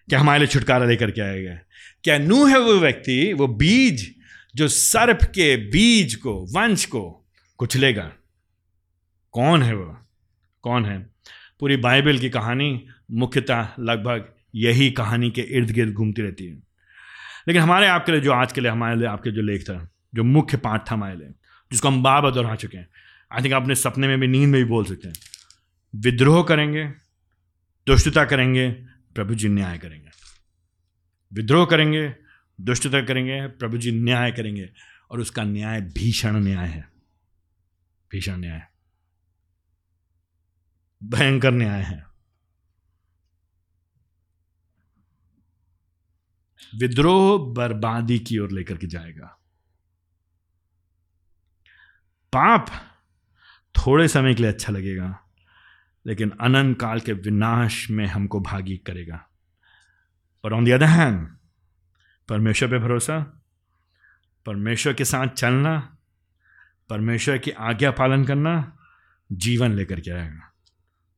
क्या हमारे लिए छुटकारा लेकर के आएगा? क्या नूह है वो व्यक्ति, वो बीज जो सर्प के बीज को, वंश को कुचलेगा। कौन है वो? कौन है? पूरी बाइबल की कहानी मुख्यतः लगभग यही कहानी के इर्द गिर्द घूमती रहती है। लेकिन हमारे आपके लिए, जो आज के लिए, हमारे लिए आपके जो लेख था, जो मुख्य पाठ था हमारे लिए, जिसको हम बार बार दोहरा चुके हैं आई थिंक अपने सपने में भी, नींद में भी बोल सकते हैं, विद्रोह करेंगे, दुष्टता करेंगे, प्रभु जी न्याय करेंगे। विद्रोह करेंगे दुष्टता करेंगे, प्रभु जी न्याय करेंगे, और उसका न्याय भीषण न्याय है। भीषण न्याय। भयंकर न्याय है। विद्रोह बर्बादी की ओर लेकर के जाएगा। पाप थोड़े समय के लिए अच्छा लगेगा, लेकिन अनंत काल के विनाश में हमको भागी करेगा। पर ऑन द अदर हैंड परमेश्वर पे भरोसा, परमेश्वर के साथ चलना, परमेश्वर की आज्ञा पालन करना, जीवन लेकर के आएगा।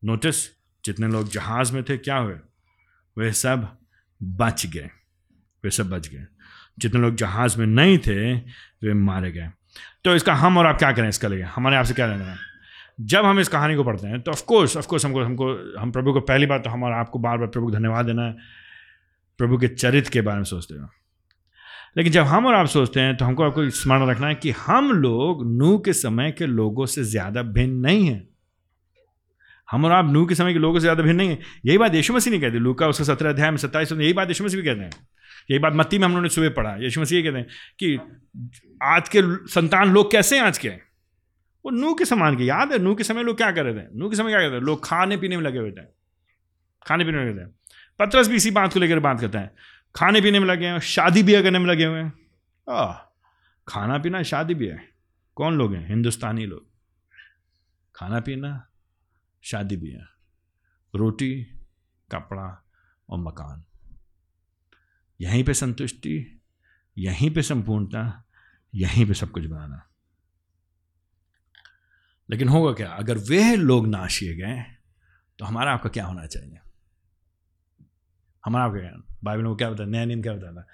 नोटिस जितने लोग जहाज़ में थे, क्या हुए? वे सब बच गए। वे सब बच गए। जितने लोग जहाज़ में नहीं थे, वे मारे गए। तो इसका हम और आप क्या करें इसका लिए? हमारे आपसे क्या लेना है? जब हम इस कहानी को पढ़ते हैं तो ऑफकोर्स ऑफकोर्स हमको हमको, हम प्रभु को पहली बार तो हमारा आपको बार बार प्रभु को धन्यवाद देना है। प्रभु के चरित्र के बारे में सोचते हो। लेकिन जब हम और आप सोचते हैं तो हमको आपको स्मरण रखना है कि हम लोग नू के समय के लोगों से ज़्यादा भिन्न नहीं हैं। हम और आप नू के समय के लोगों से ज़्यादा भिन्न नहीं है। यही बात यशु मसीह नहीं कहते लू का उसका सत्रह अध्याय में सत्ताईस यही बात यशु मसीह भी कहते हैं। यही बात मत्ती में हम लोगों ने सुबह पढ़ा। यशु मसीह कहते हैं कि आज के संतान लोग कैसे हैं आज के? वो नू के समान के। याद है नू के समय लोग क्या कर रहे थे? नू के समय क्या करते थे? लोग खाने पीने में लगे हुए थे। खाने पीने में लगे थे। पत्रस भी इसी बात को लेकर बात करते है। खाने पीने में लगे हैं शादी ब्याह करने में लगे हुए हैं। खाना पीना शादी भी है। कौन लोग हैं? हिंदुस्तानी लोग। खाना पीना शादी भी है रोटी कपड़ा और मकान। यहीं पे संतुष्टि यहीं पे संपूर्णता यहीं पे सब कुछ बनाना। लेकिन होगा क्या? अगर वे लोग नाशिए गए तो हमारा आपका क्या होना चाहिए? हमारा आपका बाइबल में क्या बताया नया नियम क्या बताता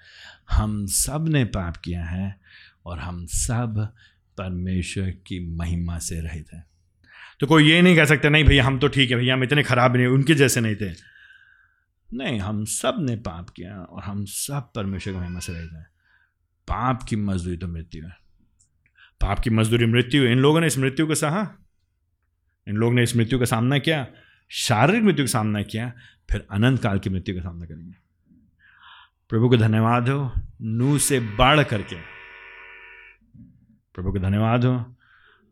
हम सबने पाप किया है और हम सब परमेश्वर की महिमा से रहित हैं। तो कोई ये नहीं कह सकता, नहीं भैया, हम तो ठीक है, भैया, हम इतने खराब नहीं उनके जैसे नहीं थे। नहीं, हम सबने पाप किया और हम सब परमेश्वर की महिमा से रहते हैं। पाप की मजदूरी तो मृत्यु है। पाप की मजदूरी मृत्यु इन लोगों ने इस मृत्यु को सहा। इन लोगों ने इस मृत्यु का सामना किया। शारीरिक मृत्यु का सामना किया, फिर अनंत काल की मृत्यु का सामना करेंगे। प्रभु को धन्यवाद हो नू से बाढ़ करके। प्रभु को धन्यवाद हो,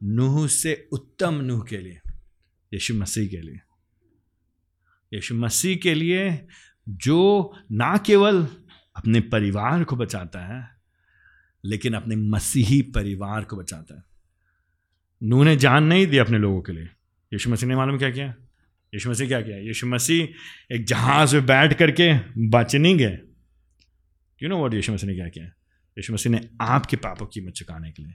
नूह से उत्तम नूह के लिए, यीशु मसीह के लिए। यीशु मसीह के लिए जो ना केवल अपने परिवार को बचाता है, लेकिन अपने मसीही परिवार को बचाता है। नू ने जान नहीं दी अपने लोगों के लिए। यीशु मसीह ने मालूम क्या किया? यीशु मसीह क्या किया? यीशु मसीह एक जहाज़ में बैठ करके बच नहीं गए। यू नो वॉट यीशु मसीह ने क्या किया? यीशु मसीह ने आपके पापों की कीमत चुकाने के लिए।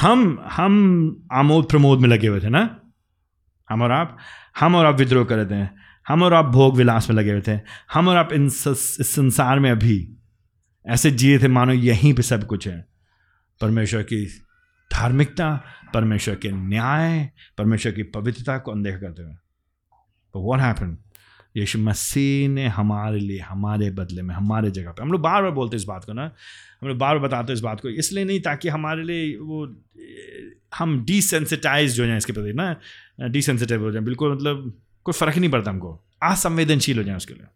हम हम आमोद प्रमोद में लगे हुए थे ना? हम और आप, हम और आप विद्रोह कर रहे थे। हम और आप भोग विलास में लगे हुए थे। हम और आप इन इस संसार में अभी ऐसे जिए थे, मानो यहीं पे सब कुछ है। परमेश्वर की धार्मिकता, परमेश्वर के न्याय, परमेश्वर की पवित्रता को अनदेखा करते हुए। तो वॉट हैपन यीशु मसीह ने हमारे लिए, हमारे बदले में, हमारे जगह पे, हम लोग बार बार बोलते इस बात को ना, हम लोग बार बार बताते इस बात को, इसलिए नहीं ताकि हमारे लिए वो, हम डिसेंसिटाइज हो जाए इसके प्रति ना डिसेंसिटाइज हो जाए, बिल्कुल मतलब कोई फ़र्क ही नहीं पड़ता हमको, असंवेदनशील हो जाए उसके लिए।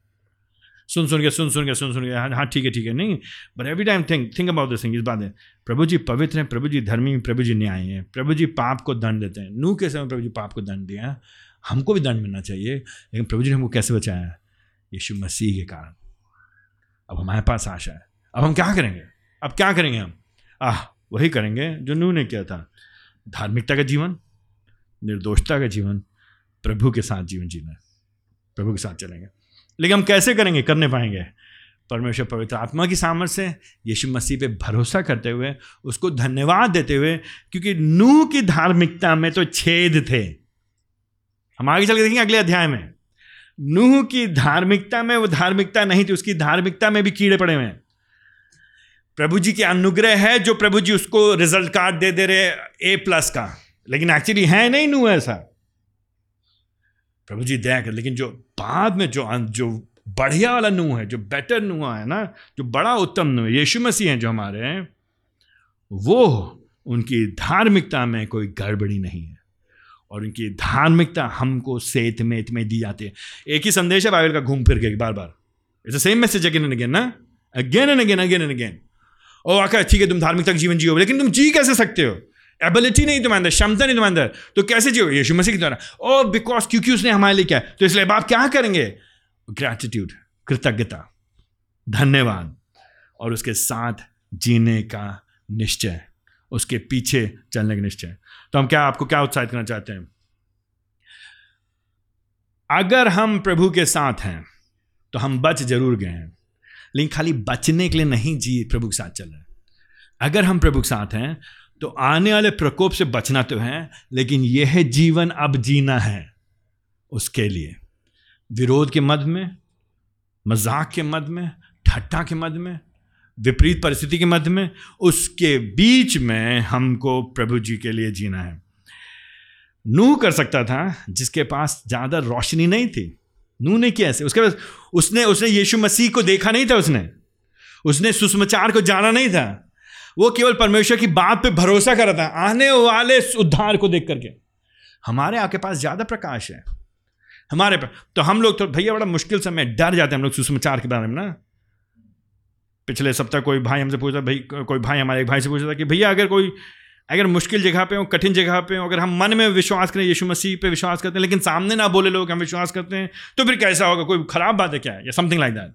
सुन सुन के, सुन सुन के, सुन सुन के हाँ हाँ ठीक है ठीक है, नहीं but every time think think about this thing इस बात है, प्रभु जी पवित्र हैं, प्रभु जी धर्मी प्रभु जी न्याय हैं, प्रभु जी पाप को दंड देते हैं, नू के समय प्रभु जी पाप को दंड दिया हमको भी दंड मिलना चाहिए, लेकिन प्रभु जी ने हमको कैसे बचाया यीशु मसीह के कारण। अब हमारे पास आशा है। अब हम क्या करेंगे? अब क्या करेंगे हम? आह, वही करेंगे जो नू ने किया था। धार्मिकता का जीवन, निर्दोषता का जीवन, प्रभु के साथ जीवन जीना प्रभु के साथ चलेंगे। लेकिन हम कैसे करेंगे? करने पाएँगे परमेश्वर पवित्र आत्मा की सामर्थ्य यीशु मसीह पे भरोसा करते हुए, उसको धन्यवाद देते हुए, क्योंकि नू की धार्मिकता में तो छेद थे। हम आगे चल के देखेंगे अगले अध्याय में। नूह की धार्मिकता में वो धार्मिकता नहीं थी, उसकी धार्मिकता में भी कीड़े पड़े हुए हैं। प्रभु जी के अनुग्रह है जो प्रभु जी उसको रिज़ल्ट कार्ड दे दे रहे ए प्लस का। लेकिन एक्चुअली है नहीं नू ऐसा। प्रभु जी दया कर, लेकिन जो बाद में जो जो बढ़िया वाला नू है, जो बेटर नू है ना, जो बड़ा उत्तम नू है, यीशु मसीह हैं जो हमारे हैं, वो उनकी धार्मिकता में कोई गड़बड़ी नहीं है। और उनकी धार्मिकता हमको सेत में में दी जाती है। एक ही संदेश है, बाइबल का, घूम फिर के, बार बार। It's same message again and again ना? Again and again again and again ओ आका ठीक है, तुम धार्मिकता का जीवन जियो, लेकिन तुम जी कैसे सकते हो? एबिलिटी नहीं तुम्हारे अंदर, क्षमता नहीं तुम्हारे अंदर। तो कैसे जियो? यीशु मसीह की द्वारा ओ बिकॉज़ क्योंकि उसने हमारे लिए क्या तो इसलिए आप क्या करेंगे? ग्रैटिट्यूड कृतज्ञता, धन्यवाद। और उसके साथ जीने का निश्चय, उसके पीछे चलने का निश्चय। तो हम क्या आपको क्या उत्साहित करना चाहते हैं? अगर हम प्रभु के साथ हैं तो हम बच ज़रूर गए हैं। लेकिन खाली बचने के लिए नहीं, जी प्रभु के साथ चल रहे अगर हम प्रभु के साथ हैं तो आने वाले प्रकोप से बचना तो है, लेकिन यह जीवन अब जीना है उसके लिए। विरोध के मध्य में, मज़ाक के मध्य में ठट्टा के मध्य में विपरीत परिस्थिति के मध्य में, उसके बीच में हमको प्रभु जी के लिए जीना है। नूह कर सकता था, जिसके पास ज़्यादा रोशनी नहीं थी। नूह ने किया ऐसे। उसके पास उसने उसने यीशु मसीह को देखा नहीं था उसने। उसने सुषमाचार को जाना नहीं था। वो केवल परमेश्वर की बात पे भरोसा कर रहा था, आने वाले उद्धार को देख करके। हमारे आपके पास ज़्यादा प्रकाश है। हमारे पास तो हम लोग तो भैया, बड़ा मुश्किल समय डर जाते हैं हम लोग सुषमाचार के बारे में ना। पिछले सप्ताह कोई भाई हमसे पूछा भाई कोई भाई हमारे एक भाई से पूछा था कि, भैया, अगर कोई, अगर मुश्किल जगह पे हो, कठिन जगह पे हो, अगर हम मन में विश्वास करें, यीशु मसीह पे विश्वास करते हैं, लेकिन सामने ना बोले लोग हम विश्वास करते हैं तो फिर कैसा होगा? कोई खराब बात है क्या? या समथिंग लाइक दैट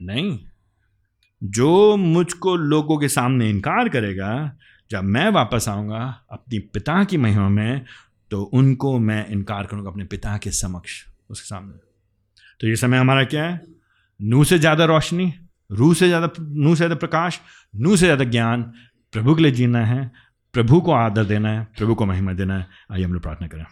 नहीं। जो मुझको लोगों के सामने इनकार करेगा, जब मैं वापस आऊँगा अपनी पिता की महिमा में तो उनको मैं इनकार करूँगा अपने पिता के समक्ष, उसके सामने। तो ये समय हमारा क्या है? नू से ज़्यादा रोशनी रू से ज़्यादा नू से ज़्यादा प्रकाश नू से ज़्यादा ज्ञान, प्रभु के लिए जीना है, प्रभु को आदर देना है, प्रभु को महिमा देना है। आइए हम लोग प्रार्थना करें।